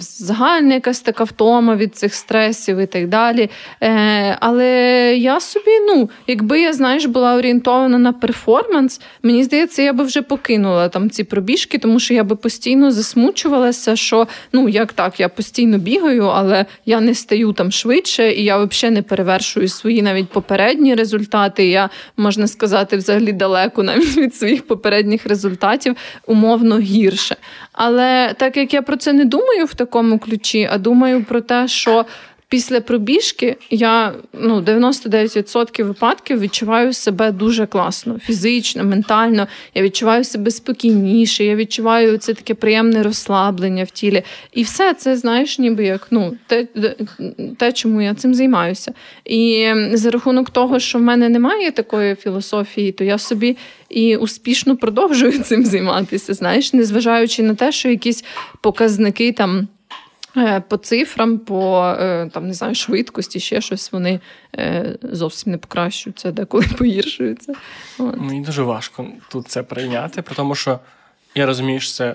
загальна якась така втома від цих стресів і так далі. Е, Але я собі, ну, якби я знаєш, була орієнтована на перформанс, мені здається, я би вже покинула там ці пробіжки, тому що я би постійно засмучувалася, що ну, як так, я постійно бігаю, але я не стаю там швидше, і я взагалі не перевершую свої навіть попередні попередні результати. Я можна сказати, взагалі далеко навіть від своїх попередніх результатів, умовно гірше. Але так як я про це не думаю в такому ключі, а думаю про те, що після пробіжки я ну 99% випадків відчуваю себе дуже класно, фізично, ментально. Я відчуваю себе спокійніше, я відчуваю це таке приємне розслаблення в тілі. І все це, знаєш, ніби як ну, те, те, чому я цим займаюся. І за рахунок того, що в мене немає такої філософії, то я собі і успішно продовжую цим займатися. Знаєш, незважаючи на те, що якісь показники там. Е, по цифрам, по е, там не знаю, швидкості, ще щось вони е, зовсім не покращуються, деколи погіршуються. От. Мені дуже важко тут це прийняти, тому що я розумію, що це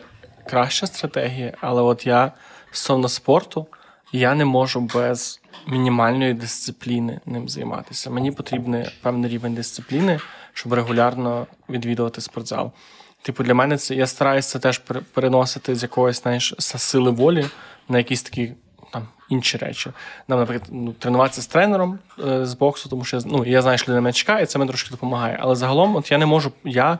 краща стратегія, але от я стосовно спорту, я не можу без мінімальної дисципліни ним займатися. Мені потрібен певний рівень дисципліни, щоб регулярно відвідувати спортзал. Типу, для мене це я стараюся теж переносити з якоїсь знаєш, сили волі на якісь такі там інші речі. Нам, наприклад, ну, тренуватися з тренером е, з боксу, тому що ну, я знаю, що людина чекає, і це мені трошки допомагає. Але загалом, от я не можу, я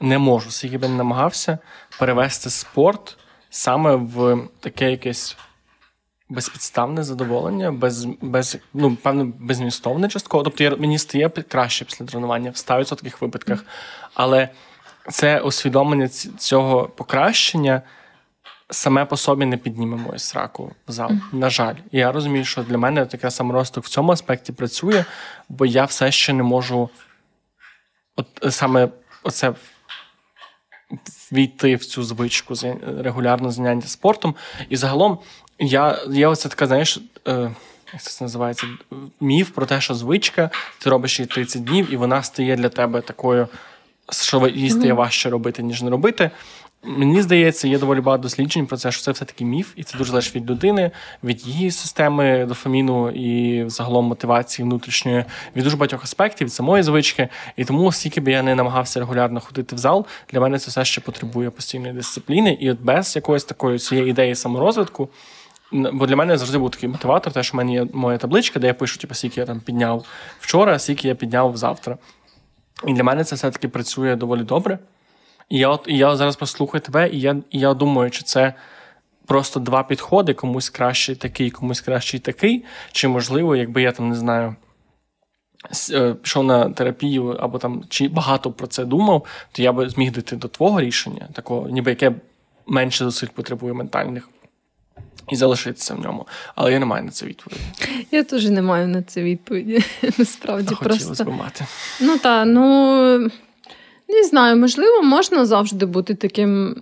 не можу, скільки би не намагався перевести спорт саме в таке якесь. Безпідставне задоволення, без, без, ну, певно, безмістовне частково. Тобто я, мені стає краще після тренування в 100% таких випадках. Але це усвідомлення цього покращення саме по собі не підніме мою сраку в зал. Mm-hmm. На жаль, І я розумію, що для мене таке саморосток в цьому аспекті працює, бо я все ще не можу от саме оце війти в цю звичку регулярно заняття спортом. І загалом я є оце така, знаєш. Е, як це називається міф про те, що звичка, ти робиш її 30 днів, і вона стає для тебе такою, що їй стає важче робити, ніж не робити. Мені здається, є доволі багато досліджень про це, що це все-таки міф, і це дуже залежить від людини, від її системи дофаміну і загалом мотивації внутрішньої, від дуже багатьох аспектів, від самої звички. І тому, скільки би я не намагався регулярно ходити в зал, для мене це все ще потребує постійної дисципліни, і от без якоїсь такої цієї ідеї саморозвитку. Бо для мене завжди був такий мотиватор, те, що в мене є моя табличка, де я пишу, типу, скільки я там підняв вчора, скільки я підняв завтра. І для мене це все-таки працює доволі добре. І я от і я зараз послухаю тебе, і я і я думаю, чи це просто два підходи, комусь кращий такий, комусь кращий такий. Чи можливо, якби я там не знаю, е, пішов на терапію або там чи багато про це думав, то я би зміг дійти до твого рішення, такого, ніби яке менше зусиль потребує ментальних. І залишитися в ньому. Але я не маю на це відповіді. Я теж не маю на це відповіді. Насправді а просто. би мати. Ну так, ну не знаю, можливо, можна завжди бути таким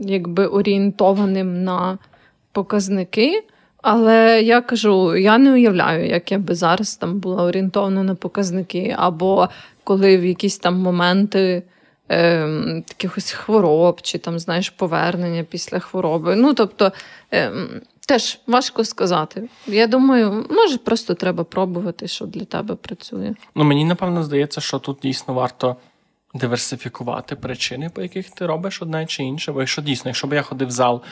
якби орієнтованим на показники. Але я кажу, я не уявляю, як я би зараз там була орієнтована на показники, або коли в якісь там моменти е, якихось хвороб, чи там, знаєш, повернення після хвороби. Ну, тобто, е, теж важко сказати. Я думаю, може, просто треба пробувати, що для тебе працює. Ну, мені напевно здається, що тут дійсно варто диверсифікувати причини, по яких ти робиш одне чи інше. Бо якщо дійсно, якщо б я ходив в зал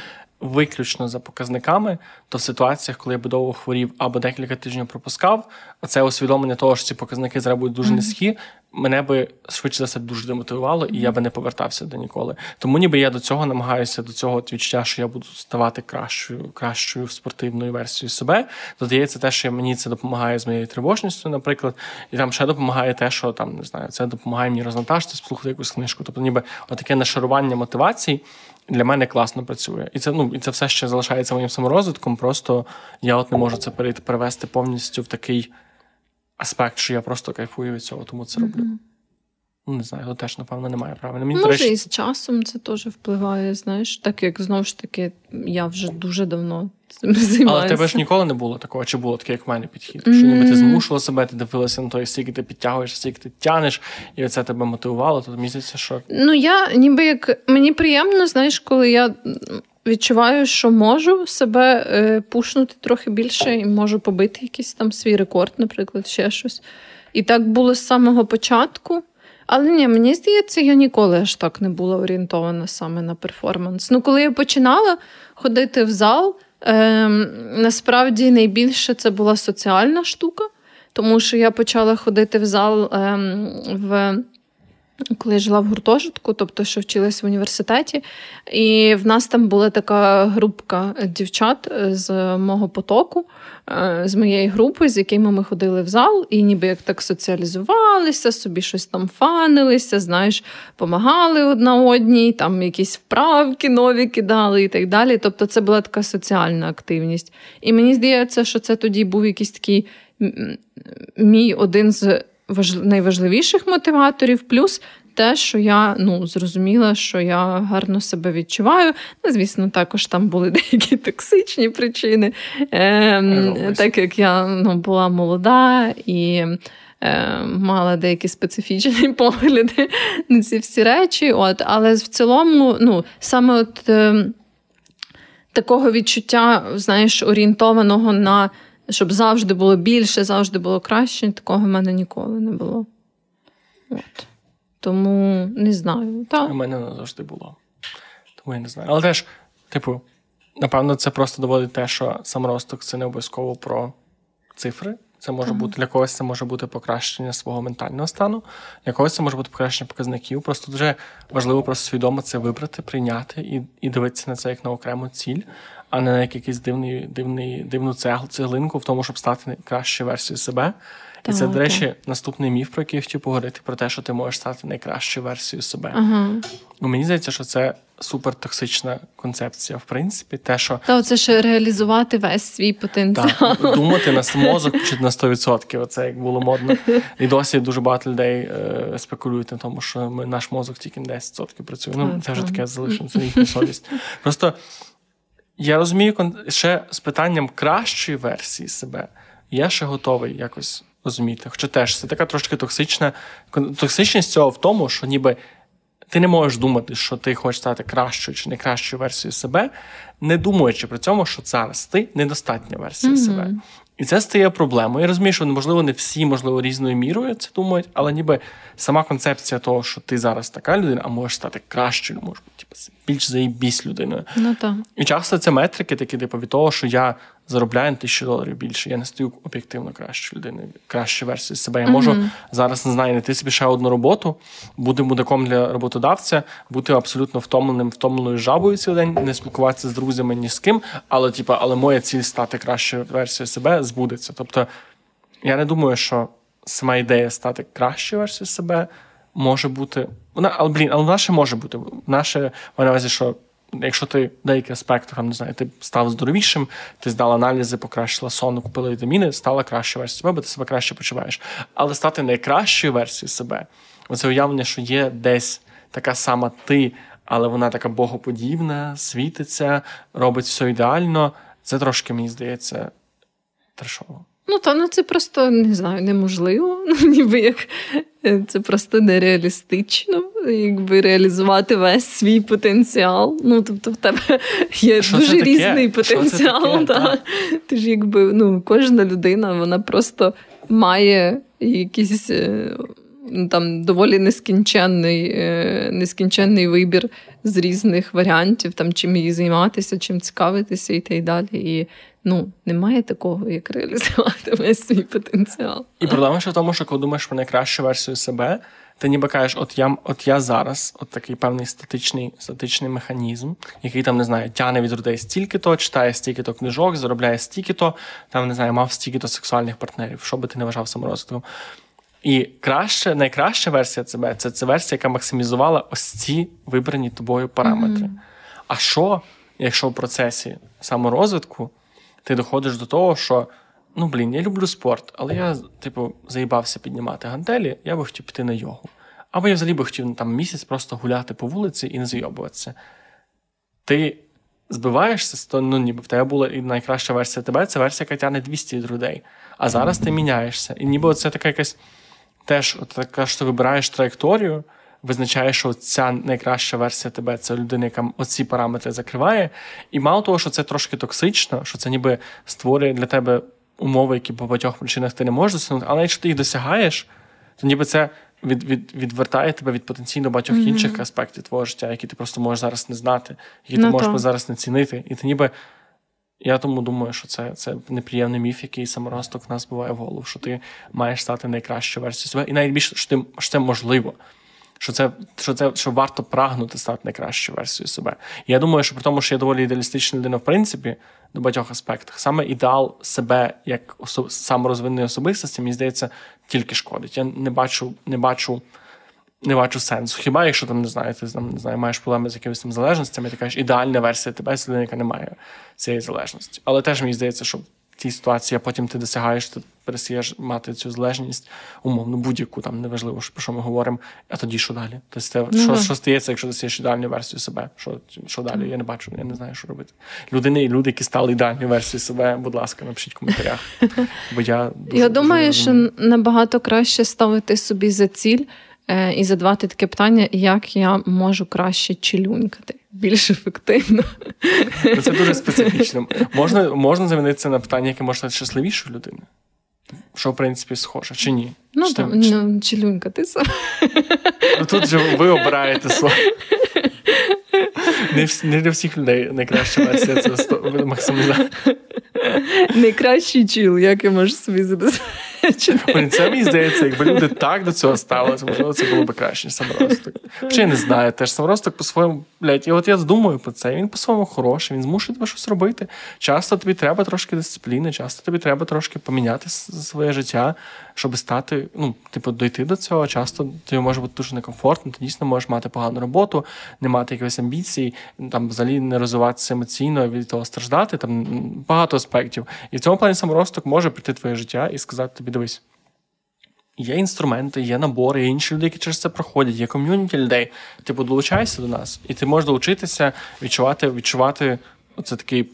виключно за показниками, то в ситуаціях, коли я би довго хворів або декілька тижнів пропускав, а це усвідомлення того, що ці показники зараз будуть дуже низькі, мене би швидше за все дуже демотивувало, і я би не повертався до ніколи. Тому ніби я до цього намагаюся, до цього відчуття, що я буду ставати кращою, кращою спортивною версією себе. Додається те, що мені це допомагає з моєю тривожністю, наприклад, і там ще допомагає те, що там не знаю, це допомагає мені розвантажитися, слухати якусь книжку. Тобто, ніби отаке нашарування мотивацій для мене класно працює. І це ну і це все ще залишається моїм саморозвитком. Просто я от не можу це перевести повністю в такий аспект, що я просто кайфую від цього, тому це роблю. Mm-hmm. Ну, не знаю, його теж, напевно, немає правильно. Мені, Може, речі... і з часом це теж впливає, знаєш, так як знову ж таки, я вже дуже давно цим займаюся. Але тебе ж ніколи не було такого, чи було таке, як в мене підхід? Що ніби ти змушувала себе, ти дивилася на той, скільки ти підтягуєш, скільки ти тянеш, і це тебе мотивувало, то місяця, що. Ну, я ніби як мені приємно, знаєш, коли я. Відчуваю, що можу себе е, пушнути трохи більше і можу побити якийсь там свій рекорд, наприклад, ще щось. І так було з самого початку. Але ні, мені здається, я ніколи аж так не була орієнтована саме на перформанс. Ну, коли я починала ходити в зал, е, насправді найбільше це була соціальна штука, тому що я почала ходити в зал е, в. Коли я жила в гуртожитку, тобто що вчилась в університеті, і в нас там була така групка дівчат з мого потоку, Е, з моєї групи, з якими ми ходили в зал, і ніби як так соціалізувалися, собі щось там фанилися, знаєш, помагали одна одній, там якісь вправки нові кидали і так далі. Тобто це була така соціальна активність. І мені здається, що це тоді був якийсь такий мій один з найважливіших мотиваторів. Плюс те, що я ну, зрозуміла, що я гарно себе відчуваю. Ну, Звісно, також там були деякі токсичні причини, е, так як я ну, була молода і. Е, мала деякі специфічні погляди на ці всі речі. От, Але в цілому, ну, саме от е, такого відчуття, знаєш, орієнтованого на щоб завжди було більше, завжди було краще, такого в мене ніколи не було. От. Тому не знаю. Та. У мене не завжди було. Тому я не знаю. Але теж, типу, напевно, це просто доводить те, що саморосток це не обов'язково про цифри. Це може ага. бути для когось, це може бути покращення свого ментального стану, для когось це може бути покращення показників. Просто дуже важливо просто свідомо це вибрати, прийняти і і дивитися на це як на окрему ціль, а не на якийсь дивний, дивний, дивну цеглинку в тому, щоб стати кращою версією себе. І це, до речі, наступний міф, про який я хотів поговорити, про те, що ти можеш стати найкращою версією себе. Ну, Мені здається, що це супертоксична концепція, в принципі, те, що Та, це ж реалізувати весь свій потенціал. Так, Думати на мозок чи на 100%, Оце як було модно. І досі дуже багато людей е, спекулюють на тому, що ми наш мозок тільки на 10% працює. Ну, це вже таке залишимо, це їхня совість. Просто я розумію, ще з питанням кращої версії себе я ще готовий якось розуміти. Хоча теж це така трошки токсична. Токсичність цього в тому, що ніби ти не можеш думати, що ти хочеш стати кращою чи не кращою версією себе, не думаючи при цьому, що зараз ти недостатня версія mm-hmm. себе. І це стає проблемою. Я розумію, що можливо не всі, можливо, різною мірою це думають, але ніби сама концепція того, що ти зараз така людина, а можеш стати кращою, можеш бути типу, більш заїбісь людиною. Ну так. І часто це метрики, такі типу, від того, що я заробляю на тисячу доларів більше. Я не стаю об'єктивно кращою людиною, кращу версію себе. Я можу mm-hmm. зараз не знаю, знайти собі ще одну роботу, бути мудаком для роботодавця, бути абсолютно втомленим, втомленою жабою цілий день, не спілкуватися з друзями ні з ким. Але, типу, але моя ціль стати кращою версією себе збудеться. Тобто, я не думаю, що сама ідея стати кращою версією себе може бути. Вона, але блін, але вона ще може бути. Наше на увазі, що якщо ти в деяких аспектах, не знаю, ти став здоровішим, ти здала аналізи, покращила сон, купила вітаміни, стала кращою версією себе, бо ти себе краще почуваєш. Але стати найкращою версією себе, оце уявлення, що є десь така сама ти, але вона така богоподібна, світиться, робить все ідеально. Це трошки, мені здається, трешово. Ну, та ну це просто не знаю, неможливо. Ну, ніби як е, це просто нереалістично, якби реалізувати весь свій потенціал. Ну, тобто, в тебе є Що дуже таке? різний потенціал. Та. Ти ж якби ну, кожна людина, вона просто має якісь. Ну, там доволі нескінченний е, нескінченний вибір з різних варіантів, там чим її займатися, чим цікавитися і так далі. І ну, немає такого, як реалізувати весь свій потенціал. І проблема ще в тому, що коли думаєш про найкращу версію себе, ти ніби кажеш, от я от я зараз, от такий певний статичний статичний механізм, який там не знаю, тяне від людей стільки-то, читає стільки-то книжок, заробляє стільки-то, там не знаю, мав стільки-то сексуальних партнерів, що би ти не вважав саморозвитком. І краще, найкраща версія себе це це версія, яка максимізувала ось ці вибрані тобою параметри. Mm-hmm. А що, якщо в процесі саморозвитку ти доходиш до того, що ну блін, я люблю спорт, але я, типу, заїбався піднімати гантелі, я би хотів піти на йогу. Або я взагалі би хотів ну, там місяць просто гуляти по вулиці і не зайобуватися. Ти збиваєшся того, ну ніби в тебе була і найкраща версія тебе, це версія, яка тягне 200 від людей. А зараз ти міняєшся. І ніби це така якась теж така, що ти вибираєш траєкторію визначає, що ця найкраща версія тебе це людина, яка оці параметри закриває. І мало того, що це трошки токсично, що це ніби створює для тебе умови, які по багатьох причинах ти не можеш досягнути, але якщо ти їх досягаєш, то ніби це від, від, відвертає тебе від потенційно багатьох mm-hmm. інших аспектів твого життя, які ти просто можеш зараз не знати, які no, ти можеш зараз не цінити. І ти ніби. Я тому думаю, що це це неприємний міф, який саморосток в нас буває в голову, що ти маєш стати найкращою версією себе. І навіть більше, що ти що це можливо що це що це що варто прагнути стати найкращою версією себе. Я думаю, що при тому, що я доволі ідеалістична людина, в принципі, до багатьох аспектах, саме ідеал себе як особ... саморозвинної особистості, мені здається, тільки шкодить. Я не бачу, не бачу. Не бачу сенсу. Хіба якщо там не знаю, ти там не знаю, маєш проблеми з якимись там залежностями, ти кажеш, ідеальна версія тебе, це людина, яка не має цієї залежності. Але теж мені здається, що в цій ситуації, а потім ти досягаєш, ти перестаєш мати цю залежність, умовно, будь-яку там неважливо, про що ми говоримо, а тоді що далі? Тобто, mm-hmm. що що стається, якщо досяєш ідеальну версію себе? Що що далі? Я не бачу, я не знаю, що робити. Людини і люди, які стали ідеальною версією себе, будь ласка, напишіть в коментарях. Бо я дуже, я думаю, дуже що набагато краще ставити собі за ціль. Е, і задавати таке питання, як я можу краще челюнькати більш ефективно. Ну, це дуже специфічно. Можна можна замінити це на питання, яке може стати щасливішою людиною? Що, в принципі, схоже, чи ні? Ну, чи там, ти, ну, челюнька, ти сам. Ну тут же ви обираєте слово. Не не для всіх людей найкраща версія це максимізація. Найкращий чіл, як я можу собі забезпечити. Це мені здається, якби люди так до цього ставилися, можливо, це було б краще, саморосток. Чи я не знаю, теж саморосток по-своєму, блядь, і от я думаю про це, він по-своєму хороший, він змушує тебе щось робити. Часто тобі треба трошки дисципліни, часто тобі треба трошки поміняти своє життя, щоб стати, ну, типу, дойти до цього. Часто тобі може бути дуже некомфортно, ти дійсно можеш мати погану роботу, не мати якихось амбіцій, там взагалі не розвиватися емоційно від того страждати. Там багато аспектів. І в цьому плані саморосток може прийти твоє життя і сказати тобі: дивись. Є інструменти, є набори, є інші люди, які через це проходять, є ком'юніті людей. Типу, долучайся до нас, і ти можеш долучитися, відчувати, відчувати оце такий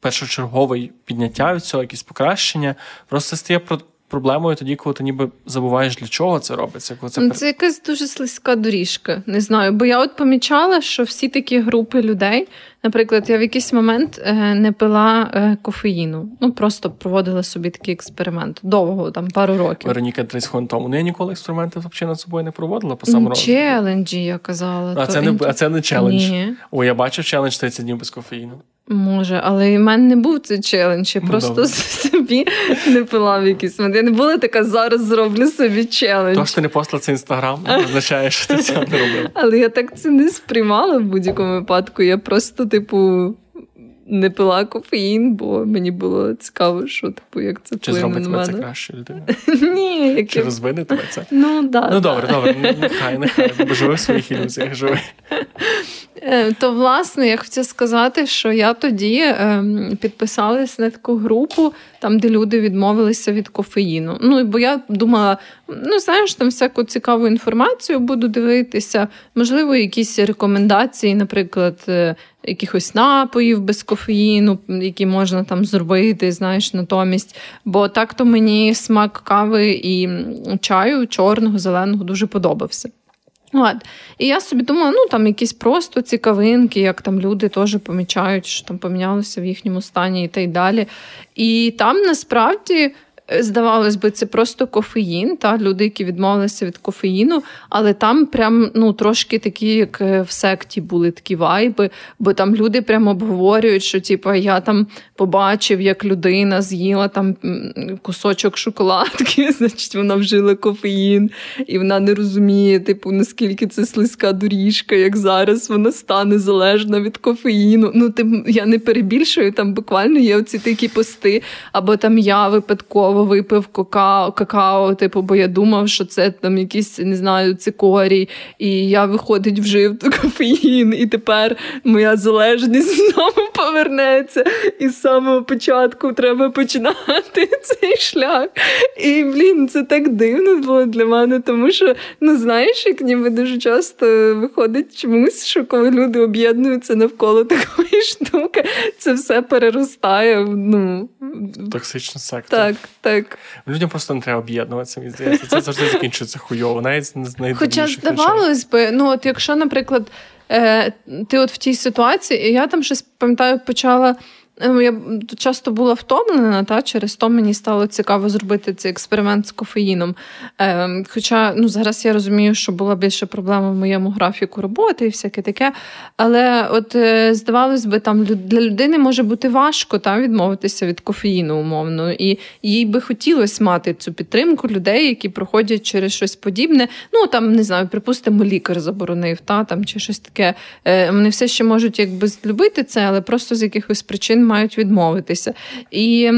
першочерговий підняття від цього, якісь покращення. Просто стає про проблемою тоді, коли ти ніби забуваєш, для чого це робиться. Коли це це якась дуже слизька доріжка. Не знаю. Бо я от помічала, що всі такі групи людей, наприклад, я в якийсь момент е, не пила е, кофеїну. Ну просто проводила собі такий експеримент довго, там пару років. Вероніка 30 хвилин тому. Ну я ніколи експерименти взагалі над собою не проводила по самому Челенджі, я казала. А це не а це не челендж. Ні. О, я бачив челендж 30 днів без кофеїну. Може, але в мене не був цей челендж. Я ну, просто добре. собі не пила в якийсь момент. Я не була така, зараз зроблю собі челендж. Тож ти не послала це інстаграм, означає, що ти цього не робив. Але я так це не сприймала в будь-якому випадку. Я просто, типу, не пила кофеїн, бо мені було цікаво, що типу, як це Чи зробить тебе це краще людина? Ні, як Чи розвине тебе це? Ну, да, Ну добре, добре, нехай, нехай. Бо живи в своїх ілюзіях, живи. Е, то, власне, я хотіла сказати, що я тоді ем, підписалась на таку групу, там, де люди відмовилися від кофеїну. Ну, бо я думала, ну, знаєш, там всяку цікаву інформацію буду дивитися, можливо, якісь рекомендації, наприклад, е, якихось напоїв без кофеїну, які можна там зробити, знаєш, натомість. Бо так-то мені смак кави і чаю чорного, зеленого дуже подобався. От. І я собі думала, ну там якісь просто цікавинки, як там люди теж помічають, що там помінялося в їхньому стані і так далі. І там насправді здавалось би, це просто кофеїн, та люди, які відмовилися від кофеїну, але там прям ну трошки такі, як е, в секті, були такі вайби, бо там люди прямо обговорюють, що типу, я там побачив, як людина з'їла там кусочок шоколадки, значить вона вжила кофеїн, і вона не розуміє, типу, наскільки це слизька доріжка, як зараз вона стане залежна від кофеїну. Ну, тим я не перебільшую, там буквально є оці такі пости, або там я випадково випадково випив какао, какао, типу, бо я думав, що це там якісь, не знаю, цикорій, і я виходить вжив кофеїн, і тепер моя залежність знову повернеться. І з самого початку треба починати цей шлях. І, блін, це так дивно було для мене, тому що, ну знаєш, як ніби дуже часто виходить чомусь, що коли люди об'єднуються навколо такої штуки, це все переростає. ну... Токсичну секту. Так, так. Людям просто не треба об'єднуватися. мені здається. Це завжди закінчується хуйово. Навіть не Хоча здавалось би, ну от якщо, наприклад, е, ти от в тій ситуації, і я там щось пам'ятаю, почала. Ем, я часто була втомлена, та через то мені стало цікаво зробити цей експеримент з кофеїном. Ем, Хоча ну, зараз я розумію, що була більше проблема в моєму графіку роботи і всяке таке. Але от е, здавалось би, там для людини може бути важко та, відмовитися від кофеїну, умовно. І їй би хотілося мати цю підтримку людей, які проходять через щось подібне. Ну там не знаю, припустимо, лікар заборонив, та там чи щось таке. Е, вони все ще можуть якби злюбити це, але просто з якихось причин мають відмовитися. І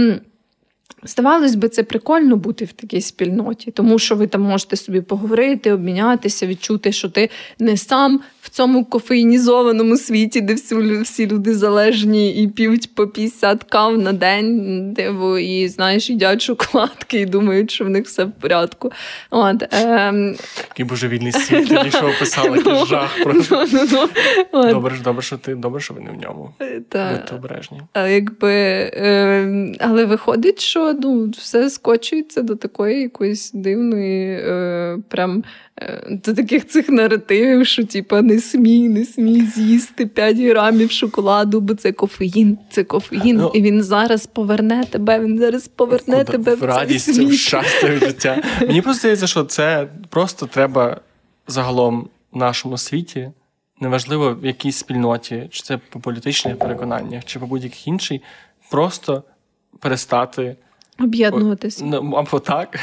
Здавалось би, це прикольно бути в такій спільноті, тому що ви там можете собі поговорити, обмінятися, відчути, що ти не сам в цьому кофеїнізованому світі, де всі всі люди залежні і п'ють по 50 кав на день, диво, і знаєш, їдять шоколадки і думають, що в них все в порядку. От, е, Який божевільний світ, тоді що описали, який ну, жах. Ну, ну, добре, добре, що ти добре, що ви не в ньому. Будьте обережні. Якби, ем, Але виходить, що ну, все скочується до такої якоїсь дивної, е, прям е, до таких цих наративів, що типа не смій, не смій з'їсти 5 грамів шоколаду, бо це кофеїн, це кофеїн, ну, і він зараз поверне тебе, він зараз поверне тебе в радість, в щастя в життя. Мені просто здається, що це просто треба загалом в нашому світі. Неважливо в якій спільноті, чи це по політичних переконаннях, чи по будь-яких іншій, просто перестати Об'єднуватися. Ну, або так,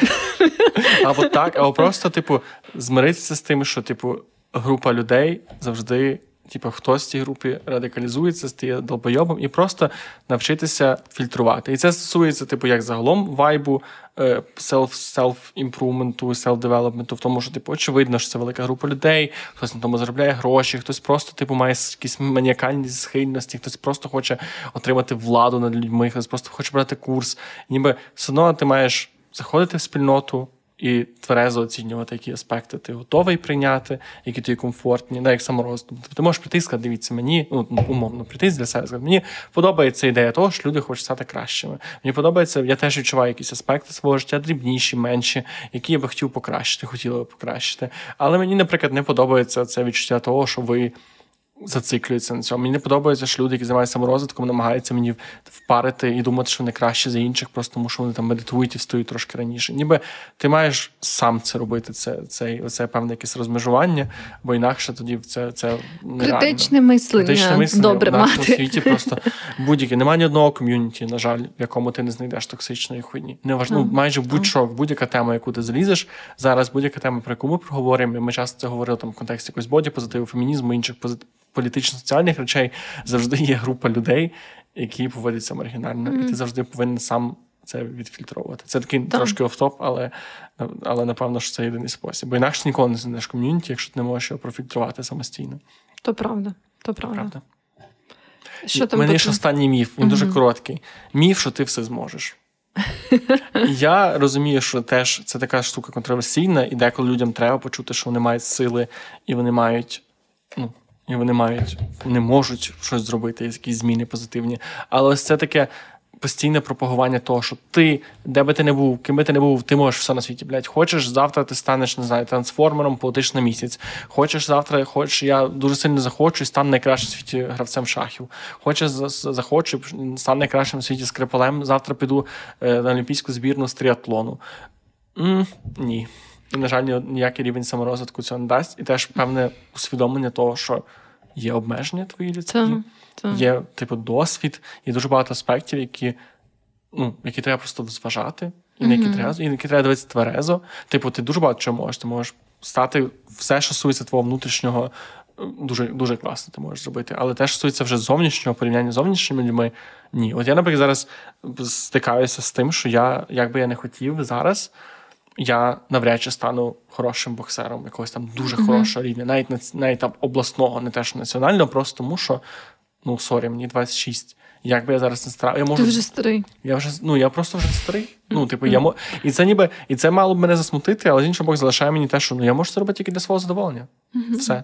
або так, або просто, типу, змиритися з тим, що, типу, група людей завжди типу, хтось в цій групі радикалізується, стає долбойобом, і просто навчитися фільтрувати. І це стосується, типу, як загалом вайбу, селф-імпрувменту, селф-девелопменту, в тому, що типу, очевидно, що це велика група людей, хтось на тому заробляє гроші, хтось просто типу має якісь маніакальні схильності, хтось просто хоче отримати владу над людьми, хтось просто хоче брати курс. Ніби все одно ти маєш заходити в спільноту і тверезо оцінювати, які аспекти ти готовий прийняти, які тобі комфортні, да, як саморозвиток. Тобто ти можеш прийти і сказати, дивіться, мені ну, умовно прийти для себе. сказати, Мені подобається ідея того, що люди хочуть стати кращими. Мені подобається, я теж відчуваю якісь аспекти свого життя, дрібніші, менші, які я би хотів покращити, хотіла би покращити. Але мені, наприклад, не подобається це відчуття того, що ви зациклюються на цьому. Мені не подобається, що люди, які займаються саморозвитком, намагаються мені впарити і думати, що вони краще за інших, просто тому що вони там медитують і встають трошки раніше. Ніби ти маєш сам це робити, це це, це певне якесь розмежування, бо інакше тоді це це нереально. критичне мислення. Критичне мислення добре в нашому мати. світі просто будь-яке. Немає ні одного ком'юніті, на жаль, в якому ти не знайдеш токсичної хуйні. Неважно, ну, майже будь-що, будь-яка тема, яку ти залізеш. Зараз будь-яка тема, про яку ми проговоримо. Ми часто це говорили там в контексті якогось боді, позитиву, фемінізму, інших позитив політично-соціальних речей завжди є група людей, які поводяться маргінально, mm-hmm. і ти завжди повинен сам це відфільтровувати. Це такий так. трошки офтоп, але але напевно що це єдиний спосіб. Бо інакше ніколи не знайдеш ком'юніті, якщо ти не можеш його профільтрувати самостійно. То правда, то правда. правда. Що там мене ж останній міф, він mm дуже короткий. Міф, що ти все зможеш. Я розумію, що теж це така штука контроверсійна, і деколи людям треба почути, що вони мають сили і вони мають і вони мають, не можуть щось зробити, якісь зміни позитивні. Але ось це таке постійне пропагування того, що ти, де би ти не був, ким би ти не був, ти можеш все на світі. Блядь. Хочеш завтра ти станеш, не знаю, трансформером, полетиш на місяць. Хочеш завтра, хочеш, я дуже сильно захочу і стану найкращим в світі гравцем шахів. Хочеш захочу, стану найкращим в світі скрипалем. Завтра піду е, на олімпійську збірну з тріатлону. М-м, ні. І, на жаль, ніякий рівень саморозвитку цього не дасть. І теж певне усвідомлення того, що є обмеження твої людські, є типу досвід, є дуже багато аспектів, які ну, які треба просто зважати, і на які mm-hmm. треба і на які треба дивитися тверезо. Типу, ти дуже багато чого можеш. Ти можеш стати все, що стосується твого внутрішнього, дуже дуже класно ти можеш зробити. Але те, що стосується вже зовнішнього порівняння з зовнішніми людьми, ні. От я, наприклад, зараз стикаюся з тим, що я, як би я не хотів зараз я навряд чи стану хорошим боксером, якогось там дуже mm-hmm. хорошого рівня, навіть навіть там обласного, не те, що національного, просто тому що ну sorry, мені 26. Як би я зараз не старав, я можу. Ти вже старий. Я вже ну я просто вже старий. Ну, типу, я мо... і це ніби і це мало б мене засмутити, але з іншого боку, залишає мені те, що ну я можу це робити тільки для свого задоволення. Mm-hmm. Все.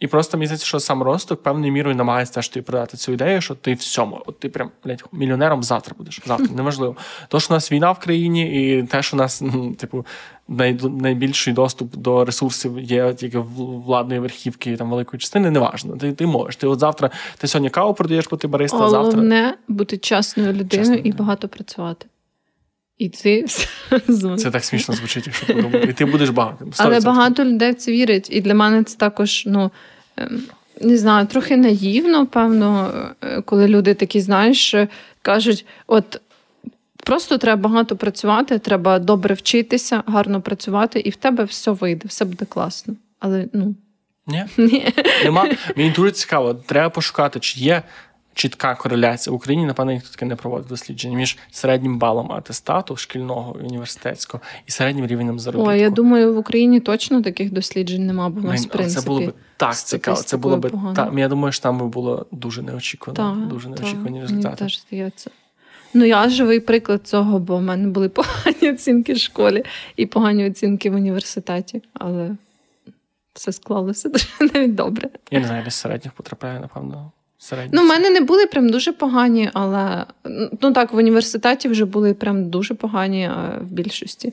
І просто мені здається, що саморозвиток певною мірою намагається теж тобі продати цю ідею, що ти всьому, от ти прям блядь, мільйонером завтра будеш. Завтра неважливо. То, що у нас війна в країні, і те, що у нас, ну, типу, най, найбільший доступ до ресурсів є тільки владної верхівки там великої частини, неважно. Ти ти можеш. Ти от завтра ти сьогодні каву продаєш, бо ти бариста, завтра. Головне бути чесною людиною і багато працювати. І ти Це так смішно звучить, якщо подумати. І ти будеш багатим. Але багато людей в це вірять. І для мене це також, ну. Ем, не знаю, трохи наївно, певно, е, коли люди такі, знаєш, кажуть: от просто треба багато працювати, треба добре вчитися, гарно працювати, і в тебе все вийде, все буде класно. Але ну. Ні? Ні. Нема. Мені дуже цікаво, треба пошукати, чи є чітка кореляція в Україні, напевно, ніхто таке не проводить дослідження між середнім балом атестату шкільного і університетського і середнім рівнем заробітку. О, я думаю, в Україні точно таких досліджень нема, бо в нас в принципі це було б так цікаво. Це було б так. Я думаю, що там би було дуже неочікувано. Так, дуже неочікувані так, результати. Мені теж здається. Ну, я живий приклад цього, бо в мене були погані оцінки в школі і погані оцінки в університеті, але все склалося дуже навіть добре. Я не знаю, десь середніх потрапляє, напевно. Ну, в мене не були прям дуже погані, але ну так, в університеті вже були прям дуже погані а в більшості.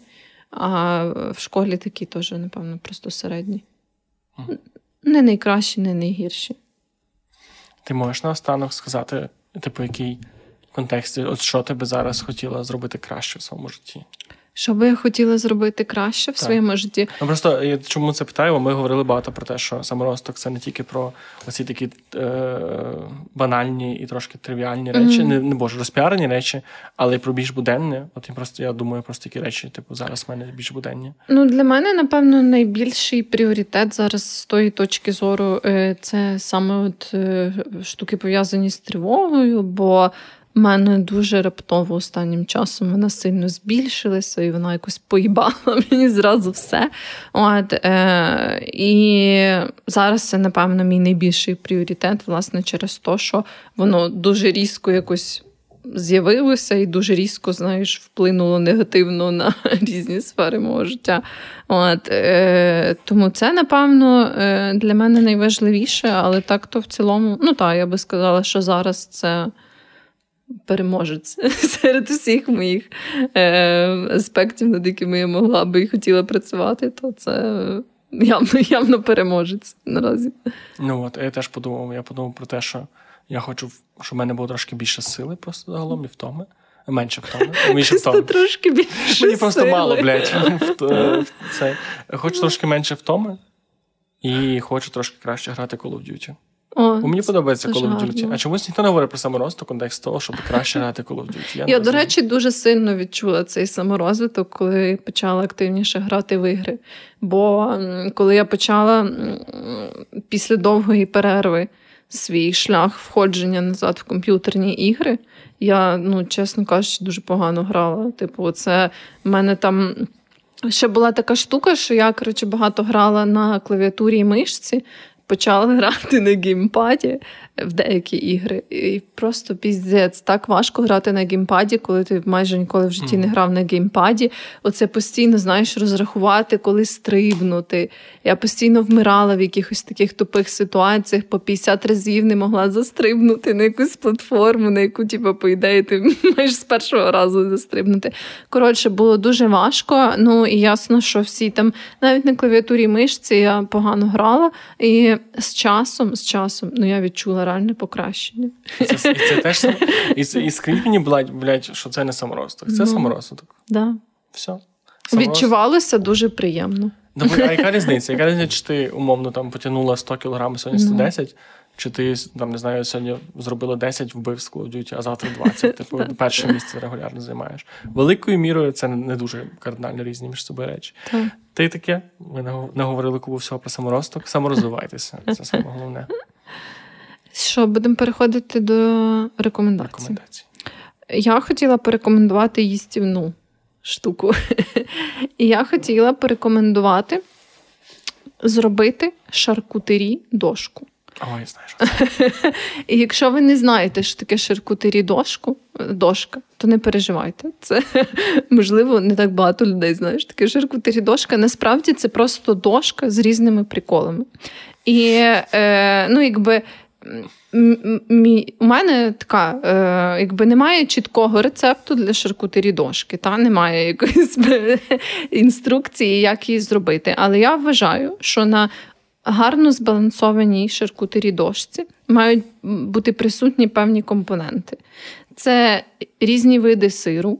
А в школі такі теж, напевно, просто середні. Mm. Не найкращі, не найгірші. Ти можеш наостанок сказати, типу, який контекст, от що ти би зараз хотіла зробити краще в своєму житті? Що би я хотіла зробити краще в так. своєму житті? Ну просто я чому це питаю? Ми говорили багато про те, що саморосток це не тільки про оці такі е, банальні і трошки тривіальні речі, mm-hmm. не не боже, розпіарені речі, але й про більш буденне. От я просто я думаю про такі речі, типу, зараз в мене більш буденні. Ну для мене, напевно, найбільший пріоритет зараз з тої точки зору е, це саме от е, штуки пов'язані з тривогою. бо у мене дуже раптово останнім часом вона сильно збільшилася, і вона якось поїбала мені зразу все. От, е, І зараз це, напевно, мій найбільший пріоритет, власне, через те, що воно дуже різко якось з'явилося і дуже різко, знаєш, вплинуло негативно на різні сфери мого життя. От, е, Тому це, напевно, е, для мене найважливіше, але так то в цілому, ну так, я би сказала, що зараз це. Переможець серед усіх моїх е, аспектів, над якими я могла би і хотіла працювати, то це явно явно переможець наразі. Ну от я теж подумав. Я подумав про те, що я хочу, щоб в мене було трошки більше сили, просто загалом і втоми. Менше втоми. Менше втоми. трошки більше Мені просто мало, блядь. Це. Хочу трошки менше втоми, і хочу трошки краще грати Call of Duty. О, Бо мені подобається Call of Duty. А чомусь ніхто не говорить про саморост у контекст того, щоб краще грати Call of Duty. Я, не до речі, дуже сильно відчула цей саморозвиток, коли почала активніше грати в ігри. Бо коли я почала після довгої перерви свій шлях входження назад в комп'ютерні ігри, я, ну, чесно кажучи, дуже погано грала. Типу, це в мене там. Ще була така штука, що я, коротше, багато грала на клавіатурі і мишці, почала грати на геймпаді в деякі ігри. І просто піздець, так важко грати на геймпаді, коли ти майже ніколи в житті не грав на геймпаді. Оце постійно, знаєш, розрахувати, коли стрибнути. Я постійно вмирала в якихось таких тупих ситуаціях, по 50 разів не могла застрибнути на якусь платформу, на яку, типу, по ідеї, ти маєш з першого разу застрибнути. Коротше, було дуже важко. Ну і ясно, що всі там, навіть на клавіатурі мишці я погано грала. І з часом, з часом, ну я відчула реальне покращення. І це, це теж і, і скрізь мені, блядь, що це не саморосток. Це Ну. саморозвиток. Да. Все. Відчувалося дуже приємно. Ну, а яка різниця? Яка різниця, чи ти умовно там потягнула 100 кг, сьогодні Ну. 110, чи ти там не знаю, сьогодні зробила 10 вбивств Call of Duty, а завтра 20. Типу, перше місце регулярно займаєш. Великою мірою це не дуже кардинально різні між собою речі. Так. Та й таке, ми наго- наговорили купу всього про саморосток. Саморозвивайтеся. Це саме головне. Що, будемо переходити до рекомендацій. Рекомендації. Я хотіла порекомендувати їстівну штуку. І я хотіла порекомендувати зробити шаркутері дошку. Ой, знаєш. І якщо ви не знаєте, що таке шаркутері дошку, дошка, то не переживайте. Це можливо не так багато людей знаєш. Таке шаркутері дошка. Насправді це просто дошка з різними приколами. І е, ну, якби. У мене така, е, якби немає чіткого рецепту для шаркутері дошки, та немає якоїсь інструкції, як її зробити. Але я вважаю, що на гарно збалансованій шаркутері дошці мають бути присутні певні компоненти. Це різні види сиру,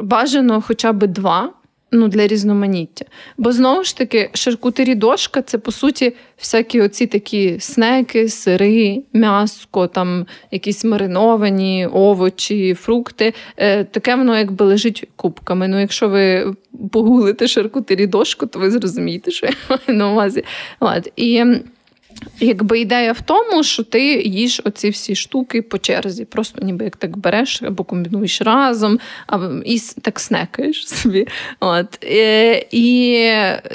бажано хоча б два. Ну, для різноманіття. Бо знову ж таки, шаркутері дошка це по суті всякі оці такі снеки, сири, м'яско, там якісь мариновані овочі, фрукти. Е, таке воно якби лежить кубками. Ну, якщо ви погуглите шаркутері дошку, то ви зрозумієте, що я маю на увазі. Ладно. І Якби ідея в тому, що ти їш оці всі штуки по черзі, просто ніби як так береш або комбінуєш разом, або і так снекаєш собі. От. Е, І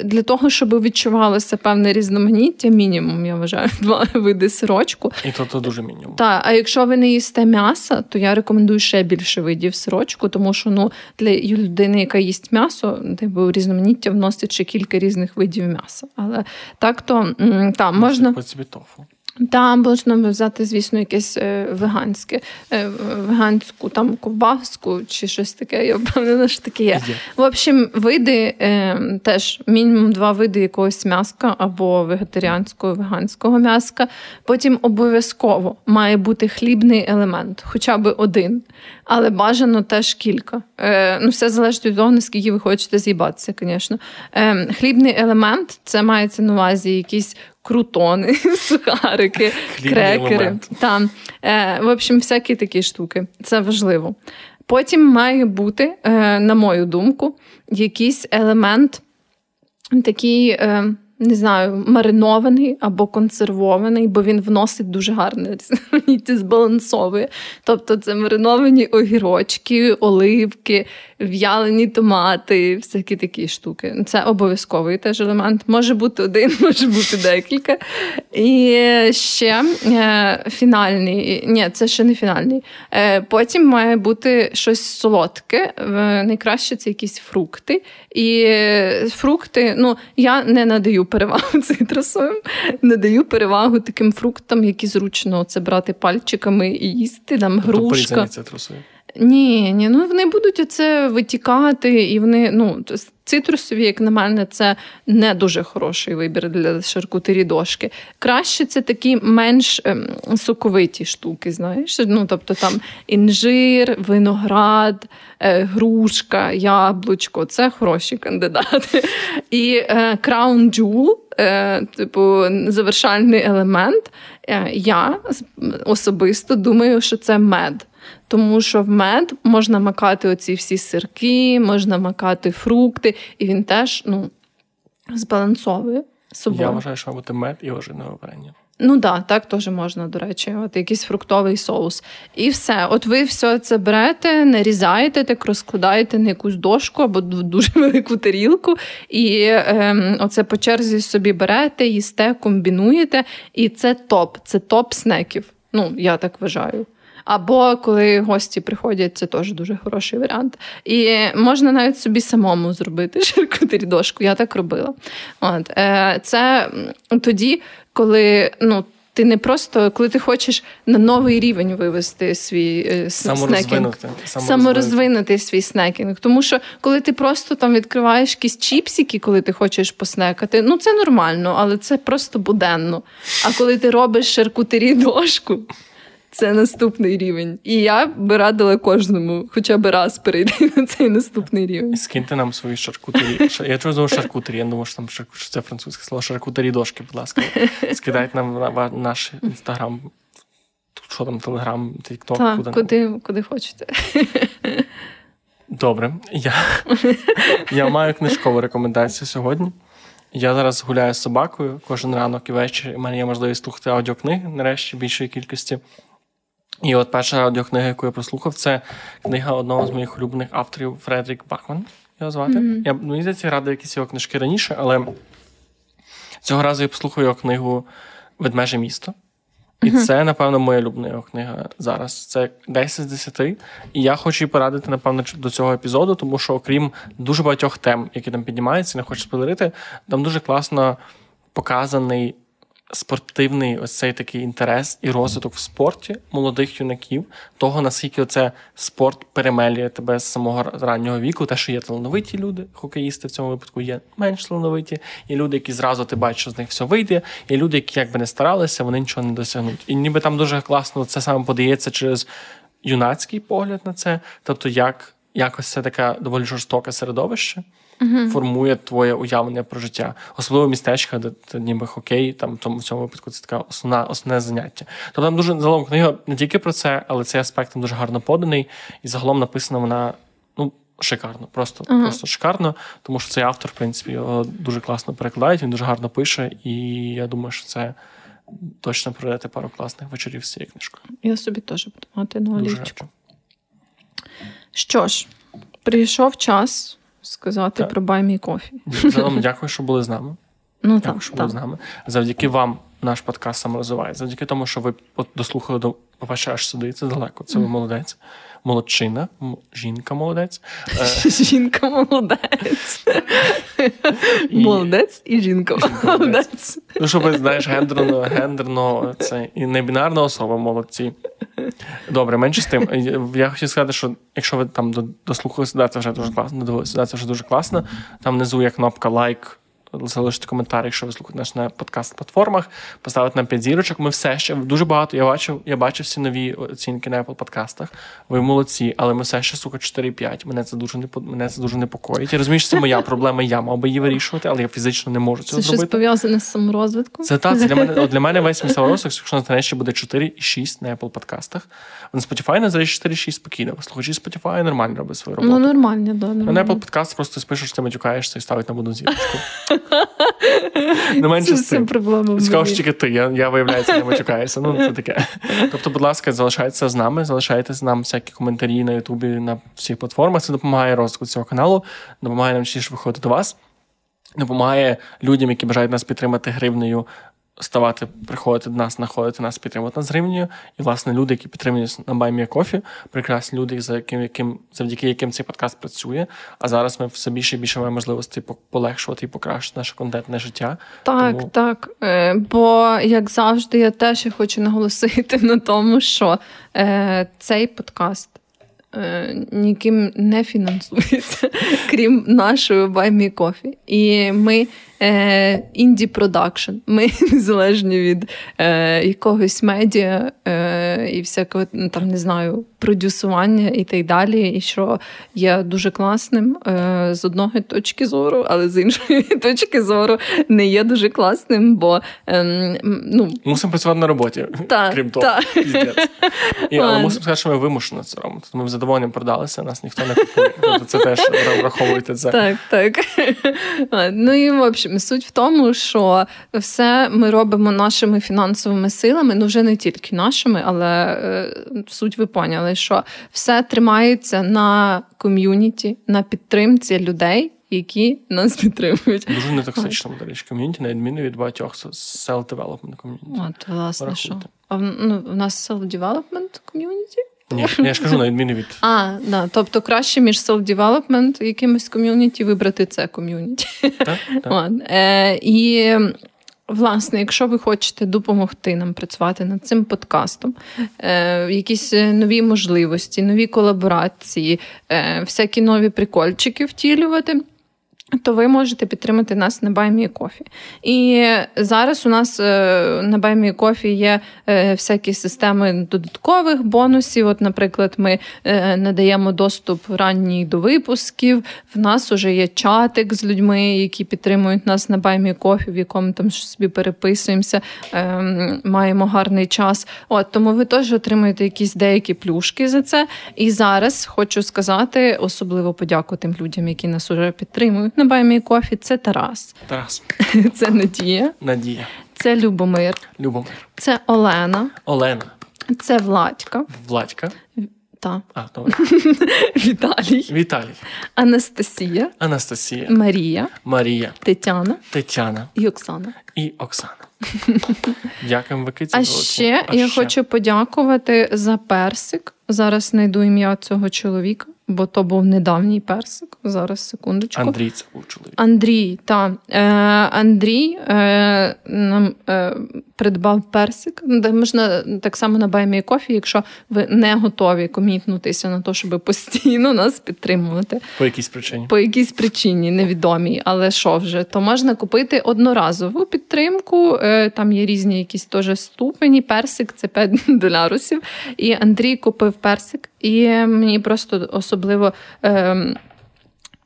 для того, щоб відчувалося певне різноманіття, мінімум, я вважаю, два види сирочку. І то, то дуже мінімум. Та, а якщо ви не їсте м'яса, то я рекомендую ще більше видів сирочку, тому що ну, для людини, яка їсть м'ясо, типу, різноманіття вносить ще кілька різних видів м'яса. Але так то м, та, можна. Тофу. Та можна взяти, звісно, якесь е, веганське, е, веганську там ковбаску чи щось таке. Я впевнена, що таке є. Є. В общем, види е, теж мінімум два види якогось м'яска або вегетаріанського, веганського м'яска. Потім обов'язково має бути хлібний елемент, хоча б один, але бажано теж кілька. Ну, все залежить від того, наскільки ви хочете з'їбатися, звісно. Е, хлібний елемент це мається на увазі якісь крутони, сухарики, Хлібний крекери. Там, е, в общем, всякі такі штуки. Це важливо. Потім має бути, е, на мою думку, якийсь елемент такий. Е, не знаю, маринований або консервований, бо він вносить дуже гарне різноманіття, збалансовує. Тобто це мариновані огірочки, оливки, в'ялені томати, всякі такі штуки. Це обов'язковий теж елемент. Може бути один, може бути декілька. І ще е, фінальний, ні, це ще не фінальний. Е, потім має бути щось солодке. Найкраще це якісь фрукти. І фрукти, ну, я не надаю перевагу цитрусовим, надаю перевагу таким фруктам, які зручно це брати пальчиками і їсти. Там тобто грушка. цитрусові? Ні, ні, ну вони будуть оце витікати, і вони, ну, цитрусові, як на мене, це не дуже хороший вибір для шаркутері дошки. Краще це такі менш ем, соковиті штуки, знаєш. Ну, тобто там інжир, виноград, е, грушка, яблучко це хороші кандидати. І е, Crown Jewel, е, типу, завершальний елемент. Е, я особисто думаю, що це мед. Тому що в мед можна макати оці всі сирки, можна макати фрукти, і він теж ну, збалансовує собою. Я вважаю, що бути мед і ожинове варення. Ну да, так теж можна, до речі, от якийсь фруктовий соус. І все. От ви все це берете, нарізаєте, так розкладаєте на якусь дошку або дуже велику тарілку, і ем, оце по черзі собі берете, їсте, комбінуєте, і це топ, це топ снеків. Ну, я так вважаю. Або коли гості приходять, це теж дуже хороший варіант. І можна навіть собі самому зробити шаркутері дошку. Я так робила. От. Е, це тоді, коли ну. Ти не просто, коли ти хочеш на новий рівень вивести свій е, снекінг. саморозвинути свій снекінг. Тому що коли ти просто там відкриваєш якісь чіпсики, коли ти хочеш поснекати, ну це нормально, але це просто буденно. А коли ти робиш шаркутері дошку, це наступний рівень. І я би радила кожному, хоча б раз перейти на цей наступний рівень. Скиньте нам свої шаркутері. Я чого знову шаркутері, я думаю, що там що це французьке слово шаркутері дошки, будь ласка. Скидайте нам на наш інстаграм, що там, телеграм, тікток, куди куди, куди хочете. Добре, я я маю книжкову рекомендацію сьогодні. Я зараз гуляю з собакою кожен ранок і ввечері. У мене є можливість слухати аудіокниги нарешті більшої кількості. І от перша аудіокнига, яку я прослухав, це книга одного з моїх улюблених авторів Фредрік Бакман. Його звати. Mm-hmm. Я мені здається, радив якісь його книжки раніше, але цього разу я послухаю його книгу Ведмеже місто. І mm-hmm. це, напевно, моя улюблена його книга зараз. Це 10 з 10. І я хочу її порадити, напевно, до цього епізоду, тому що, окрім дуже багатьох тем, які там піднімаються, не хочу спойлерити, там дуже класно показаний спортивний ось цей такий інтерес і розвиток в спорті молодих юнаків, того наскільки це спорт перемелює тебе з самого раннього віку, те, що є талановиті люди, хокеїсти в цьому випадку є менш талановиті, є люди, які зразу ти бачиш, що з них все вийде, є люди, які якби не старалися, вони нічого не досягнуть. І ніби там дуже класно це саме подається через юнацький погляд на це, тобто як якось це таке доволі жорстоке середовище uh формує твоє уявлення про життя, особливо містечка, де ти ніби хокей, там тому в цьому випадку це така основна основне заняття. Тобто там дуже загалом книга не тільки про це, але цей аспект там дуже гарно поданий, і загалом написана вона ну. Шикарно, просто uh просто шикарно, тому що цей автор, в принципі, його дуже класно перекладає, він дуже гарно пише, і я думаю, що це точно проведете пару класних вечорів з цією книжкою. Я собі теж буду мати на олівчику. Що ж, прийшов час сказати так. про баймі кофі. Загалом дякую, що були з нами. Ну, Дякую, так, що були з нами. Завдяки вам наш подкаст саморозвиває. Завдяки тому, що ви дослухали до по-перше, аж сюди. Це далеко. Це ви молодець. Молодчина, жінка молодець. Е, жінка молодець. Молодець і жінка молодець. Ну, щоб знаєш, гендерно, гендерно це і небінарна особа молодці. Добре, менше з тим. Я хотів сказати, що якщо ви там дослухалися, да, це вже дуже класно, додивилися, да, це вже дуже класно. Там внизу є кнопка лайк залишити коментар, якщо ви слухаєте наш на подкаст-платформах, поставити нам 5 зірочок. Ми все ще дуже багато. Я бачив, я бачив всі нові оцінки на Apple подкастах. Ви молодці, але ми все ще сука 4-5. Мене це дуже не мене це дуже непокоїть. Я розумію, що це моя проблема. Я мав би її вирішувати, але я фізично не можу цього це зробити. Це щось пов'язане з саморозвитком? Це так. Це для мене для мене весь мій саморозвиток, якщо на ще буде 4 і 6 на Apple подкастах. На Spotify на зараз 4-6 спокійно. Слухачі Spotify нормально робить свою роботу. Ну нормально, да, нормально. На Apple подкаст просто спишеш, ти матюкаєшся і ставить на одну зірочку. Не менше з цим. проблема. Сказав, що тільки ти. Я, я виявляється, не матюкаюся. Ну, це таке. Тобто, будь ласка, залишайтеся з нами, залишайте з нам всякі коментарі на Ютубі, на всіх платформах. Це допомагає розвитку цього каналу, допомагає нам частіше виходити до вас, допомагає людям, які бажають нас підтримати гривнею. Ставати, приходити до нас, знаходити нас, підтримувати нас гривнею. І, власне, люди, які підтримують на Баймія Кофі, прекрасні люди, за яким, яким, завдяки яким цей подкаст працює. А зараз ми все більше і більше маємо можливості по- полегшувати і покращити наше контентне життя. Так, Тому- так. Е, Бо, як завжди, я теж хочу наголосити на тому, що е, цей подкаст е, ніким не фінансується, крім нашої Me Coffee. І ми е, інді продакшн. Ми незалежні від е, якогось медіа е, і всякого ну, там не знаю продюсування і так далі. І що є дуже класним е, з одної точки зору, але з іншої точки зору не є дуже класним, бо ем, ну. Мусимо працювати на роботі, Та, крім того. та. І, але мусимо сказати, що ми вимушено це робимо. Тобто ми з задоволенням продалися, нас ніхто не купує. Тобто це теж враховуйте це. Так, так. Ну і в общем, суть в тому, що все ми робимо нашими фінансовими силами, ну вже не тільки нашими, але е, суть ви поняли, що все тримається на ком'юніті, на підтримці людей, які нас підтримують. Дуже нетоксичному, до речі, ком'юніті, на відміну від багатьох self-development ком'юніті. От, власне, що. А в- ну, в нас self-development ком'юніті? Ні, я ж кажу, на відміну від А, да, тобто краще між self-development і якимось ком'юніті вибрати це ком'юніті. так, так. Е, і власне, якщо ви хочете допомогти нам працювати над цим подкастом, е, якісь нові можливості, нові колаборації, е, всякі нові прикольчики втілювати. То ви можете підтримати нас на Buy Me a Coffee. І зараз у нас е, на Buy Me a Coffee є е, всякі системи додаткових бонусів. От, наприклад, ми е, надаємо доступ ранній до випусків. В нас вже є чатик з людьми, які підтримують нас на Buy Me a Coffee, в якому там собі переписуємося, е, маємо гарний час. От тому ви теж отримуєте якісь деякі плюшки за це. І зараз хочу сказати, особливо подяку тим людям, які нас уже підтримують на Buy Me a Coffee. Це Тарас, Тарас, це Надія, Надія, це Любомир, Любомир, це Олена, Олена, це Владька. Владька. Та. А, добре. Віталій, Віталій, Анастасія, Анастасія, Марія, Марія, Тетяна. Тетяна. І Оксана. і Оксана. Дякуємо, Викиці. А ще я хочу подякувати за персик. Зараз знайду ім'я цього чоловіка, бо то був недавній персик. Зараз секундочку. Андрій це був чоловік. Андрій, та е, Андрій е, нам е, придбав персик. Де можна так само на Баймі Кофі, якщо ви не готові комітнутися на те, щоб постійно нас підтримувати По якійсь причині. по якійсь причині невідомій, але що вже, то можна купити одноразову підтримку. Е, Там є різні якісь теж ступені. Персик це 5 долярусів. І Андрій купив персик, і мені просто особливо е,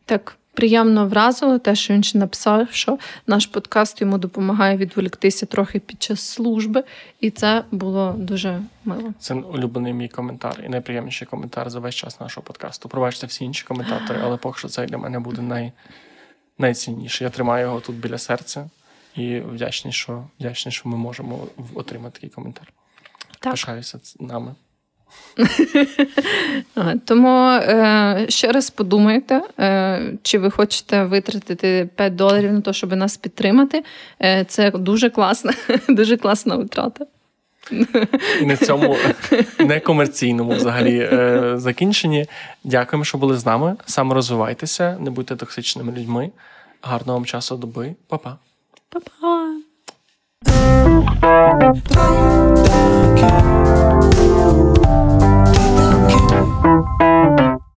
так. Приємно вразило те, що він ще написав, що наш подкаст йому допомагає відволіктися трохи під час служби, і це було дуже мило. Це улюблений мій коментар і найприємніший коментар за весь час нашого подкасту. Пробачте всі інші коментатори, але поки що цей для мене буде най... найцінніший. Я тримаю його тут біля серця і вдячний, що вдячний, що ми можемо отримати такий коментар. Так. Пишаюся нами. Тому е, ще раз подумайте, е, чи ви хочете витратити 5 доларів на те, щоб нас підтримати. Е, це дуже класна, дуже класна витрата. І на цьому некомерційному взагалі е, закінченні. Дякуємо, що були з нами. Саморозвивайтеся, не будьте токсичними людьми. Гарного вам часу доби. Па-па. Па-па!